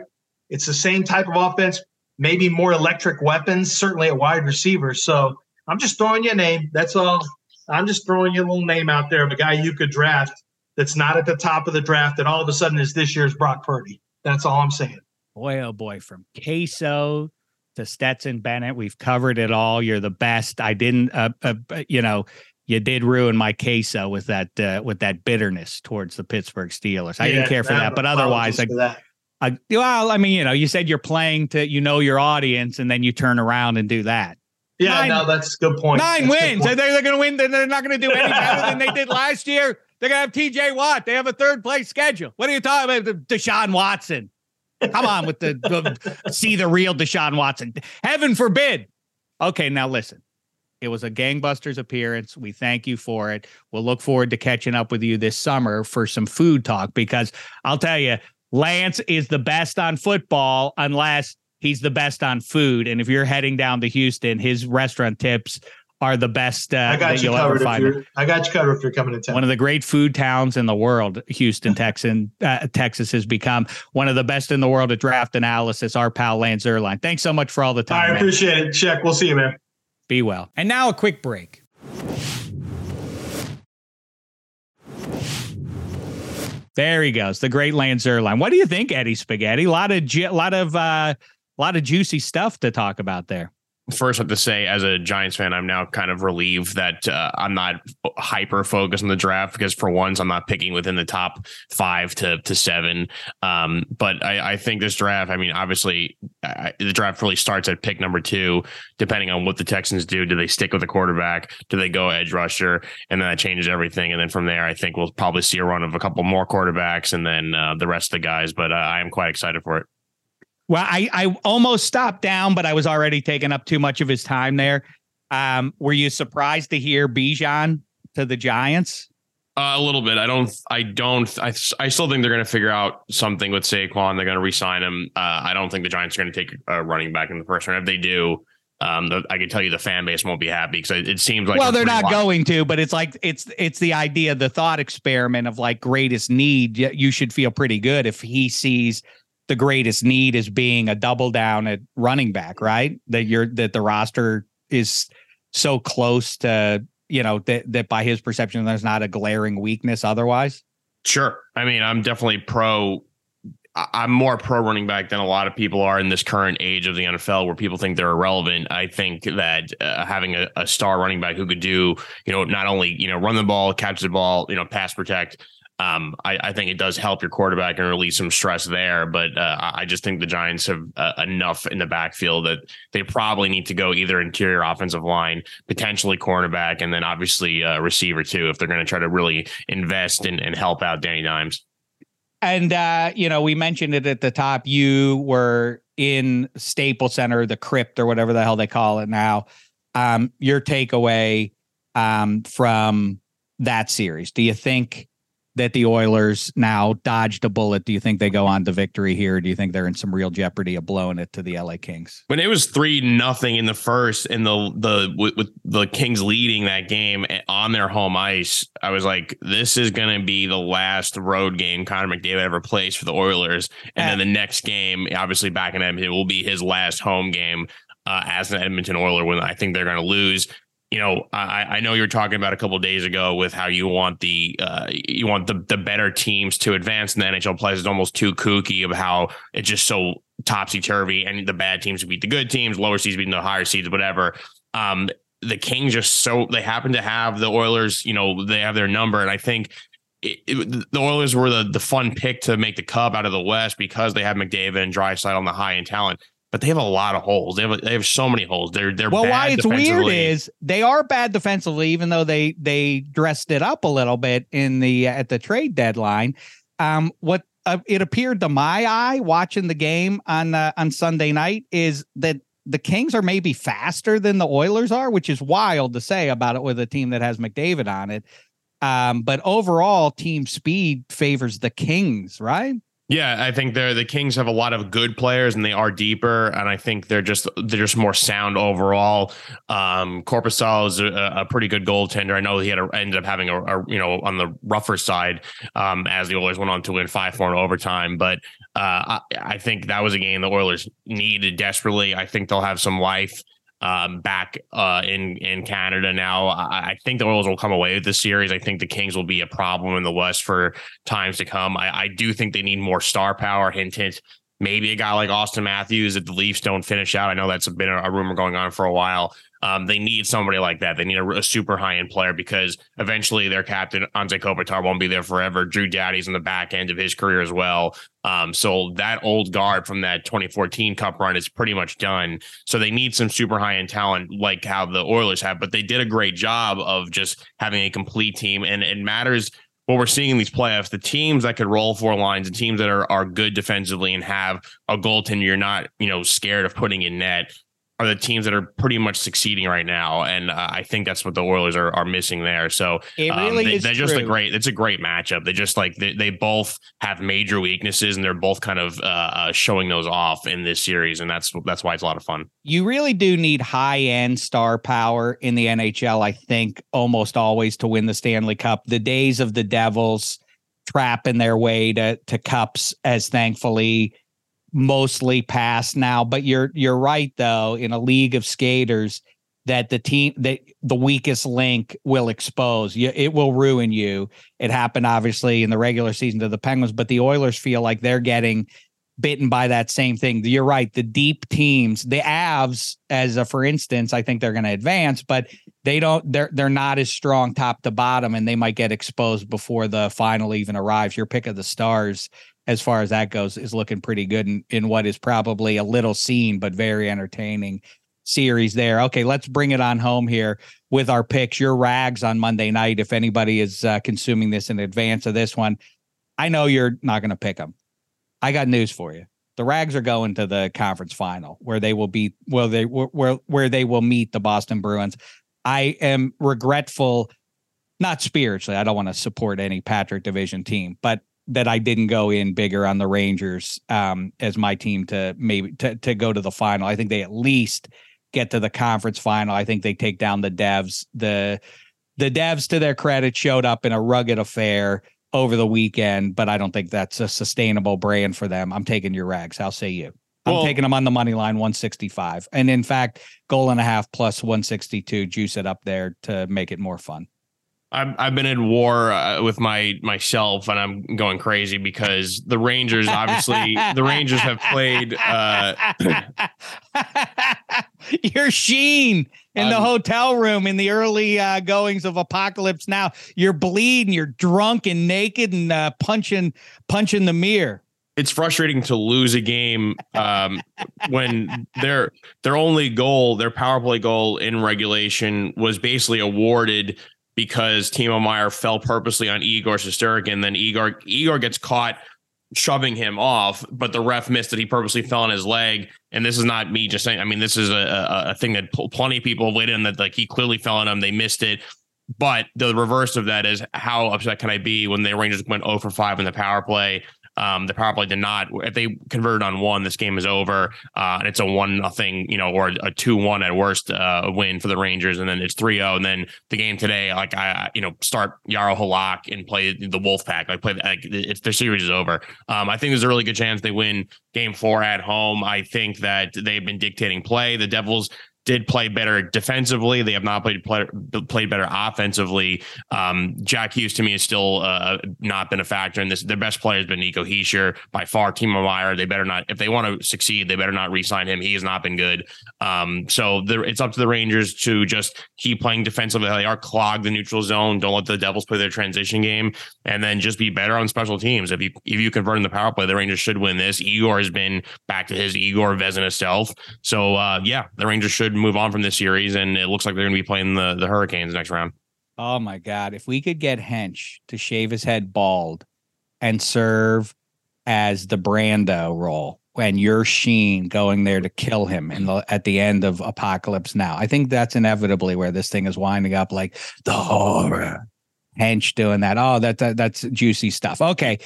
S6: It's the same type of offense, maybe more electric weapons, certainly at wide receiver. So I'm just throwing you a name. That's all. I'm just throwing you a little name out there of a guy you could draft that's not at the top of the draft that all of a sudden is this year's Brock Purdy. That's all I'm saying.
S1: Boy, oh boy, from queso to Stetson Bennett, we've covered it all. You're the best. I didn't, uh, uh, uh, you know, you did ruin my queso with that uh, with that bitterness towards the Pittsburgh Steelers. I
S6: Yeah,
S1: didn't care for that, but otherwise, I,
S6: that.
S1: I well, I mean, you know, you said you're playing to you know your audience, and then you turn around and do that.
S6: yeah,
S1: nine-
S6: no, that's a good point.
S1: Nine
S6: That's
S1: wins.
S6: point.
S1: They're, they're going to win. They're, they're not going to do any better than they did last year. They're going to have TJ Watt. They have a third place schedule. What are you talking about? Deshaun Watson. Come on with the, the see the real Deshaun Watson. Heaven forbid. Okay, now listen. It was a gangbusters appearance. We thank you for it. We'll look forward to catching up with you this summer for some food talk because I'll tell you, Lance is the best on football unless he's the best on food. And if you're heading down to Houston, his restaurant tips are the best uh,
S6: I
S1: that
S6: got you
S1: you'll ever
S6: covered. If
S1: find.
S6: you're, I got you covered if you're coming to town.
S1: One of the great food towns in the world, Houston, Texan, uh, Texas has become one of the best in the world at draft analysis. Our pal Lance Zierlein. Thanks so much for all the time.
S6: I
S1: man.
S6: appreciate it. Check. We'll see you, man.
S1: Be well.
S4: And now a quick break.
S1: There he goes, the great Lance Zierlein. What do you think, Eddie Spaghetti? A lot of, ju- lot of, uh, lot of juicy stuff to talk about there.
S3: First have to say, as a Giants fan, I'm now kind of relieved that uh, I'm not hyper focused on the draft because for once I'm not picking within the top five to to seven. Um, but I, I think this draft, I mean, obviously I, the draft really starts at pick number two, depending on what the Texans do. Do they stick with the quarterback? Do they go edge rusher? And then that changes everything. And then from there, I think we'll probably see a run of a couple more quarterbacks and then uh, the rest of the guys. But uh, I am quite excited for it.
S1: Well, I, I almost stopped down, but I was already taking up too much of his time there. Um, were you surprised to hear Bijan to the Giants?
S3: Uh, a little bit. I don't. I don't. I. I still think they're going to figure out something with Saquon. They're going to re-sign him. Uh, I don't think the Giants are going to take a running back in the first round. If they do, um, the, I can tell you the fan base won't be happy because it, it, seems like
S1: well, they're not going to, but it's like it's it's the idea, the thought experiment of like greatest need. You should feel pretty good if he sees the greatest need is being a double down at running back, right? That you're that the roster is so close to you know that that by his perception there's not a glaring weakness otherwise.
S3: Sure, I mean I'm definitely pro I'm more pro running back than a lot of people are in this current age of the NFL, where people think they're irrelevant. I think that uh, having a, a, star running back who could do, you know, not only you know run the ball, catch the ball, you know, pass protect. Um, I, I, think it does help your quarterback and release some stress there. But uh, I just think the Giants have uh, enough in the backfield that they probably need to go either interior offensive line, potentially cornerback, and then obviously uh, receiver too if they're going to try to really invest and, and help out Danny Dimes.
S1: And uh, you know, we mentioned it at the top. You were in Staples Center, the crypt or whatever the hell they call it now. Um, your takeaway um, from that series. Do you think that the Oilers now dodged a bullet? Do you think they go on to victory here? Do you think they're in some real jeopardy of blowing it to the LA Kings?
S3: When it was three nothing in the first, and the the with, with, the Kings leading that game on their home ice, I was like, this is going to be the last road game Connor McDavid ever plays for the Oilers, and then the next game, obviously back in Edmonton, it will be his last home game. Uh, as an Edmonton Oiler, when I think they're going to lose you know, I, I know you were talking about a couple days ago with how you want the uh, you want the the better teams to advance in the NHL plays. It's almost too kooky of how it's just so topsy turvy, and the bad teams beat the good teams, lower seeds beating the higher seeds, whatever. Um, the Kings just so they happen to have the Oilers. You know, they have their number, and I think it, it, the Oilers were the the fun pick to make the Cup out of the West because they have McDavid and Draisaitl on the high end talent but they have a lot of holes. They have they have so many holes. They're they're
S1: well. why it's weird is they are bad defensively, even though they they dressed it up a little bit in the at the trade deadline. Um, what uh, it appeared to my eye watching the game on uh, on Sunday night is that the Kings are maybe faster than the Oilers are, which is wild to say about it with a team that has McDavid on it. Um, but overall, team speed favors the Kings, right?
S3: Yeah, I think they're the Kings have a lot of good players and they are deeper, and I think they're just they're just more sound overall. Um, Korpisalo is a, a, pretty good goaltender. I know he had a, ended up having a, a, you know on the rougher side um, as the Oilers went on to win five four in overtime, but uh, I, I think that was a game the Oilers needed desperately. I think they'll have some life um, back uh, in in Canada now. I, I, think the Oilers will come away with this series. I think the Kings will be a problem in the West for times to come. I, I do think they need more star power. Hint, hint. Maybe a guy like Auston Matthews if the Leafs don't finish out. I know that's been a, rumor going on for a while. Um, they need somebody like that. They need a, a super high end player because eventually their captain Anze Kopitar won't be there forever. Drew Doughty's in the back end of his career as well. Um, so that old guard from that 2014 Cup run is pretty much done. So they need some super high end talent like how the Oilers have. But they did a great job of just having a complete team, and it matters what we're seeing in these playoffs, the teams that could roll four lines and teams that are are good defensively and have a goaltender you're not, you know, scared of putting in net are the teams that are pretty much succeeding right now, and uh, I think that's what the Oilers are, are missing there. So
S1: it um, really um, they,
S3: is they're
S1: true.
S3: just a great. It's a great matchup. They just like they, they both have major weaknesses, and they're both kind of uh, uh, showing those off in this series, and that's that's why it's a lot of fun.
S1: You really do need high end star power in the NHL. I think almost always to win the Stanley Cup. The days of the Devils trapping their way to to cups, as thankfully mostly past now. But you're you're right though, in a league of skaters, that the team that the weakest link will expose you. It will ruin you. It happened obviously in the regular season to the Penguins, but the Oilers feel like they're getting bitten by that same thing. You're right. The deep teams, the Avs, as a for instance, I think they're going to advance, but they don't. They're they're not as strong top to bottom, and they might get exposed before the final even arrives. Your pick of the Stars as far as that goes, is looking pretty good in, in what is probably a little seen but very entertaining series there. Okay, let's bring it on home here with our picks. Your rags on Monday night. If anybody is uh, consuming this in advance of this one, I know you're not going to pick them. I got news for you. The Rags are going to the conference final where they will be well they where where they will meet the Boston Bruins. I am regretful not spiritually. I don't want to support any Patrick Division team, but that I didn't go in bigger on the Rangers um, as my team to maybe to, to go to the final. I think they at least get to the conference final. I think they take down the Devs. The the Devs, to their credit, showed up in a rugged affair over the weekend, but I don't think that's a sustainable brand for them. I'm taking your rags. How say you? I'm
S3: Well-
S1: taking them on the money line 165. And in fact, goal and a half plus 162, juice it up there to make it more fun.
S3: I've I've been in war uh, with my myself, and I'm going crazy because the Rangers, obviously, the Rangers have played. Uh,
S1: You're Sheen in the
S3: Um,
S1: hotel room in the early uh, goings of Apocalypse Now. You're bleeding. You're drunk and naked and uh, punching punching the mirror.
S3: it's frustrating to lose a game um, when their their only goal, their power play goal in regulation, was basically awarded because Timo Meier fell purposely on Igor Shesterkin. Then Igor Igor gets caught shoving him off, but the ref missed it. He purposely fell on his leg. And this is not me just saying. I mean, this is a, a, a thing that pl- plenty of people have weighed in that like he clearly fell on him. They missed it. But the reverse of that is how upset can I be when the Rangers went 0 for 5 in the power play? Um, the power play did not. If they converted on one, this game is over, uh, and it's a one nothing, you know, or a two one at worst uh, win for the Rangers, and then it's 3-0. and then the game today, like I, you know, start Jaro Halak and play the Wolfpack, like play, like it's their series is over. Um, I think there's a really good chance they win Game Four at home. I think that they've been dictating play. The Devils did play better defensively. They have not played play, played better offensively. Um, Jack Hughes to me is still uh, not been a factor in this. Their best player has been Nico Hischier by far. Timo Meier. They better not if they want to succeed. They better not re-sign him. He has not been good. Um, so the, it's up to the Rangers to just keep playing defensively. They are clog the neutral zone. Don't let the Devils play their transition game, and then just be better on special teams. If you if you convert in the power play, the Rangers should win this. Igor has been back to his Igor Vezina self. So uh, yeah, the Rangers should move on from this series, and it looks like they're going to be playing the the Hurricanes next round.
S1: Oh my God. If we could get Hench to shave his head bald and serve as the Brando role when you're Sheen going there to kill him in the at the end of Apocalypse Now. I think that's inevitably where this thing is winding up like the horror. Hench doing that. Oh, that, that that's juicy stuff. Okay.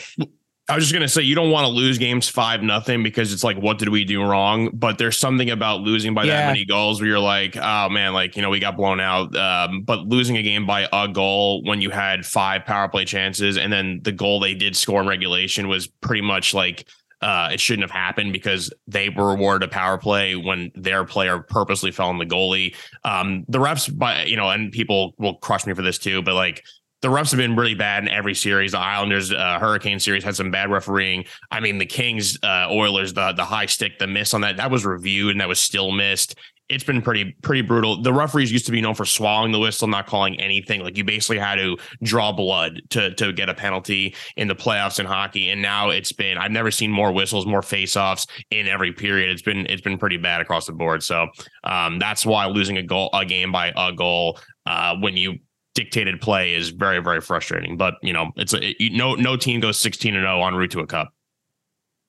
S3: I was just gonna say you don't want to lose games five nothing because it's like what did we do wrong? But there's something about losing by
S1: Yeah.
S3: that many goals where you're like, oh man, like you know we got blown out. Um, but losing a game by a goal when you had five power play chances and then the goal they did score in regulation was pretty much like uh, it shouldn't have happened because they were awarded a power play when their player purposely fell on the goalie. Um, the refs, by you know, and people will crush me for this too, but like the refs have been really bad in every series. The Islanders uh, Hurricane series had some bad refereeing. I mean, the Kings uh, Oilers, the the high stick, the miss on that that was reviewed and that was still missed. It's been pretty pretty brutal. The referees used to be known for swallowing the whistle, not calling anything. Like you basically had to draw blood to to get a penalty in the playoffs in hockey. And now it's been I've never seen more whistles, more faceoffs in every period. It's been it's been pretty bad across the board. So um, that's why losing a goal a game by a goal uh, when you dictated play is very very frustrating. But you know it's a, it, no no team goes sixteen and zero en route to a cup.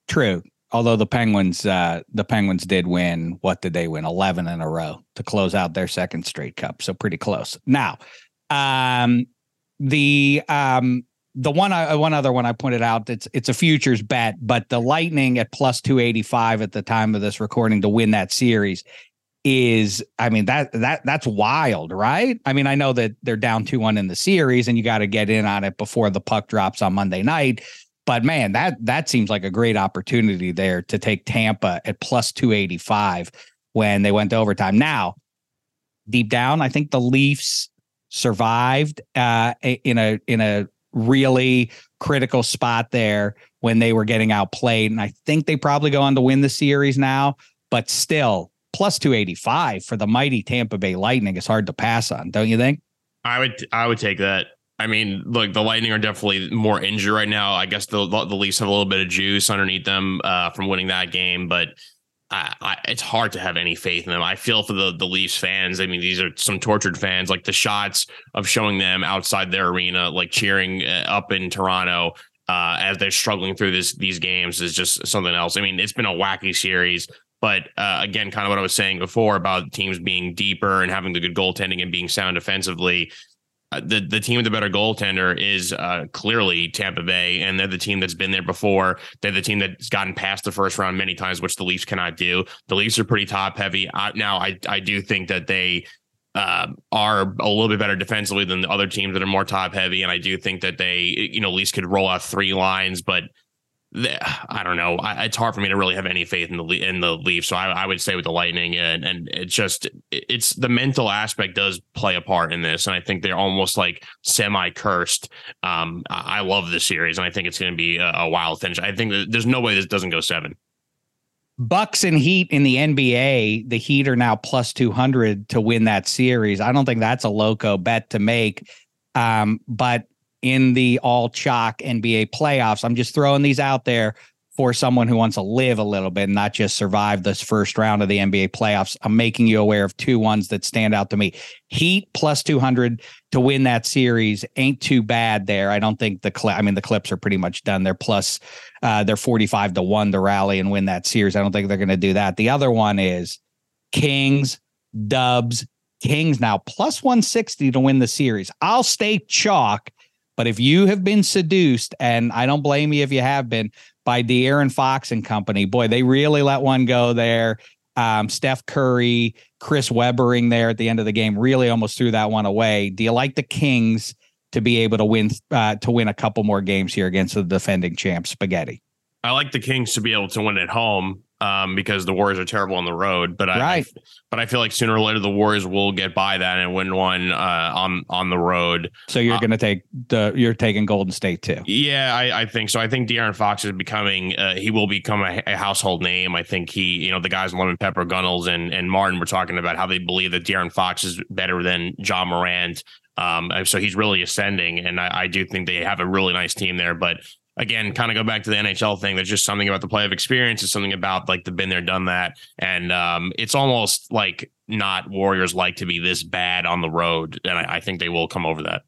S1: True. Although the Penguins, uh, the Penguins did win. What did they win? Eleven in a row to close out their second straight cup. So pretty close. Now, um, the um, the one I one other one I pointed out. It's it's a futures bet, but the Lightning at plus two eighty five at the time of this recording to win that series is I mean that that that's wild, right? I mean, I know that they're down 2-1 in the series and you got to get in on it before the puck drops on Monday night. But man, that that seems like a great opportunity there to take Tampa at plus 285 when they went to overtime. Now, deep down, I think the Leafs survived uh in a in a really critical spot there when they were getting outplayed. And I think they probably go on to win the series now, but still plus 285 for the mighty Tampa Bay Lightning is hard to pass on, don't you think?
S3: I would I would take that. I mean, look, the Lightning are definitely more injured right now. I guess the the Leafs have a little bit of juice underneath them uh, from winning that game, but I, I, it's hard to have any faith in them. I feel for the the Leafs fans. I mean, these are some tortured fans. Like the shots of showing them outside their arena, like cheering uh, up in Toronto uh, as they're struggling through this these games, is just something else. I mean, it's been a wacky series. But uh, again, kind of what I was saying before about teams being deeper and having the good goaltending and being sound defensively. uh, the the team with the better goaltender is uh, clearly Tampa Bay, and they're the team that's been there before. They're the team that's gotten past the first round many times, which the Leafs cannot do. The Leafs are pretty top heavy. Uh, now, I I do think that they uh, are a little bit better defensively than the other teams that are more top heavy, and I do think that they you know at least could roll out three lines, but I don't know. I, it's hard for me to really have any faith in the in the Leafs. So I, I would say with the Lightning, and and it's just it's the mental aspect does play a part in this, and I think they're almost like semi cursed. Um, I love this series, and I think it's going to be a, a wild finish. I think there's no way this doesn't go seven.
S1: Bucks and Heat in the NBA, the Heat are now plus 200 to win that series. I don't think that's a loco bet to make. Um, but in the all chalk NBA playoffs. I'm just throwing these out there for someone who wants to live a little bit and not just survive this first round of the NBA playoffs. I'm making you aware of two ones that stand out to me. Heat plus 200 to win that series ain't too bad there. I don't think the clip, I mean, the clips are pretty much done. They're plus, uh, they're 45 to one to rally and win that series. I don't think they're going to do that. The other one is Kings, Dubs, Kings now plus 160 to win the series. I'll stay chalk but if you have been seduced, and I don't blame you if you have been, by De'Aaron Fox and company, boy, they really let one go there. Um, Steph Curry, Chris Webbering there at the end of the game really almost threw that one away. Do you like the Kings to be able to win uh, to win a couple more games here against the defending champ Spaghetti?
S3: I like the Kings to be able to win at home um, because the Warriors are terrible on the road. But I,
S1: right.
S3: I, but I feel like sooner or later the Warriors will get by that and win one uh, on on the road.
S1: So you're uh, going to take the you're taking Golden State too.
S3: Yeah, I, I think so. I think De'Aaron Fox is becoming uh, he will become a, a, household name. I think he you know the guys Lemon Pepper Gunnels and and Martin were talking about how they believe that De'Aaron Fox is better than Ja Morant. Um, so he's really ascending, and I, I do think they have a really nice team there. But again, kind of go back to the NHL thing. There's just something about the play of experience. It's something about like the been there, done that. And um, it's almost like not Warriors like to be this bad on the road. And I, I think they will come over that.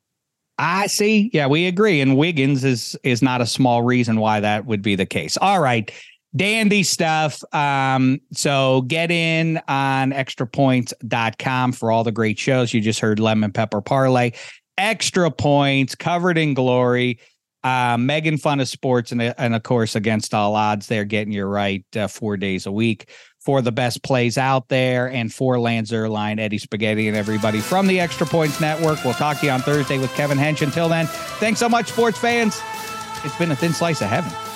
S1: I see. Yeah, we agree. And Wiggins is is not a small reason why that would be the case. All right. Dandy stuff. Um, so get in on extrapoints.com for all the great shows. You just heard Lemon Pepper Parlay. Extra points covered in glory uh, Megan Fun of Sports, and, and of course, against all odds, they're getting you right uh, four days a week for the best plays out there. And for Lance Zierlein, Eddie Spaghetti, and everybody from the Extra Points Network. We'll talk to you on Thursday with Kevin Hench. Until then, thanks so much, sports fans. It's been a thin slice of heaven.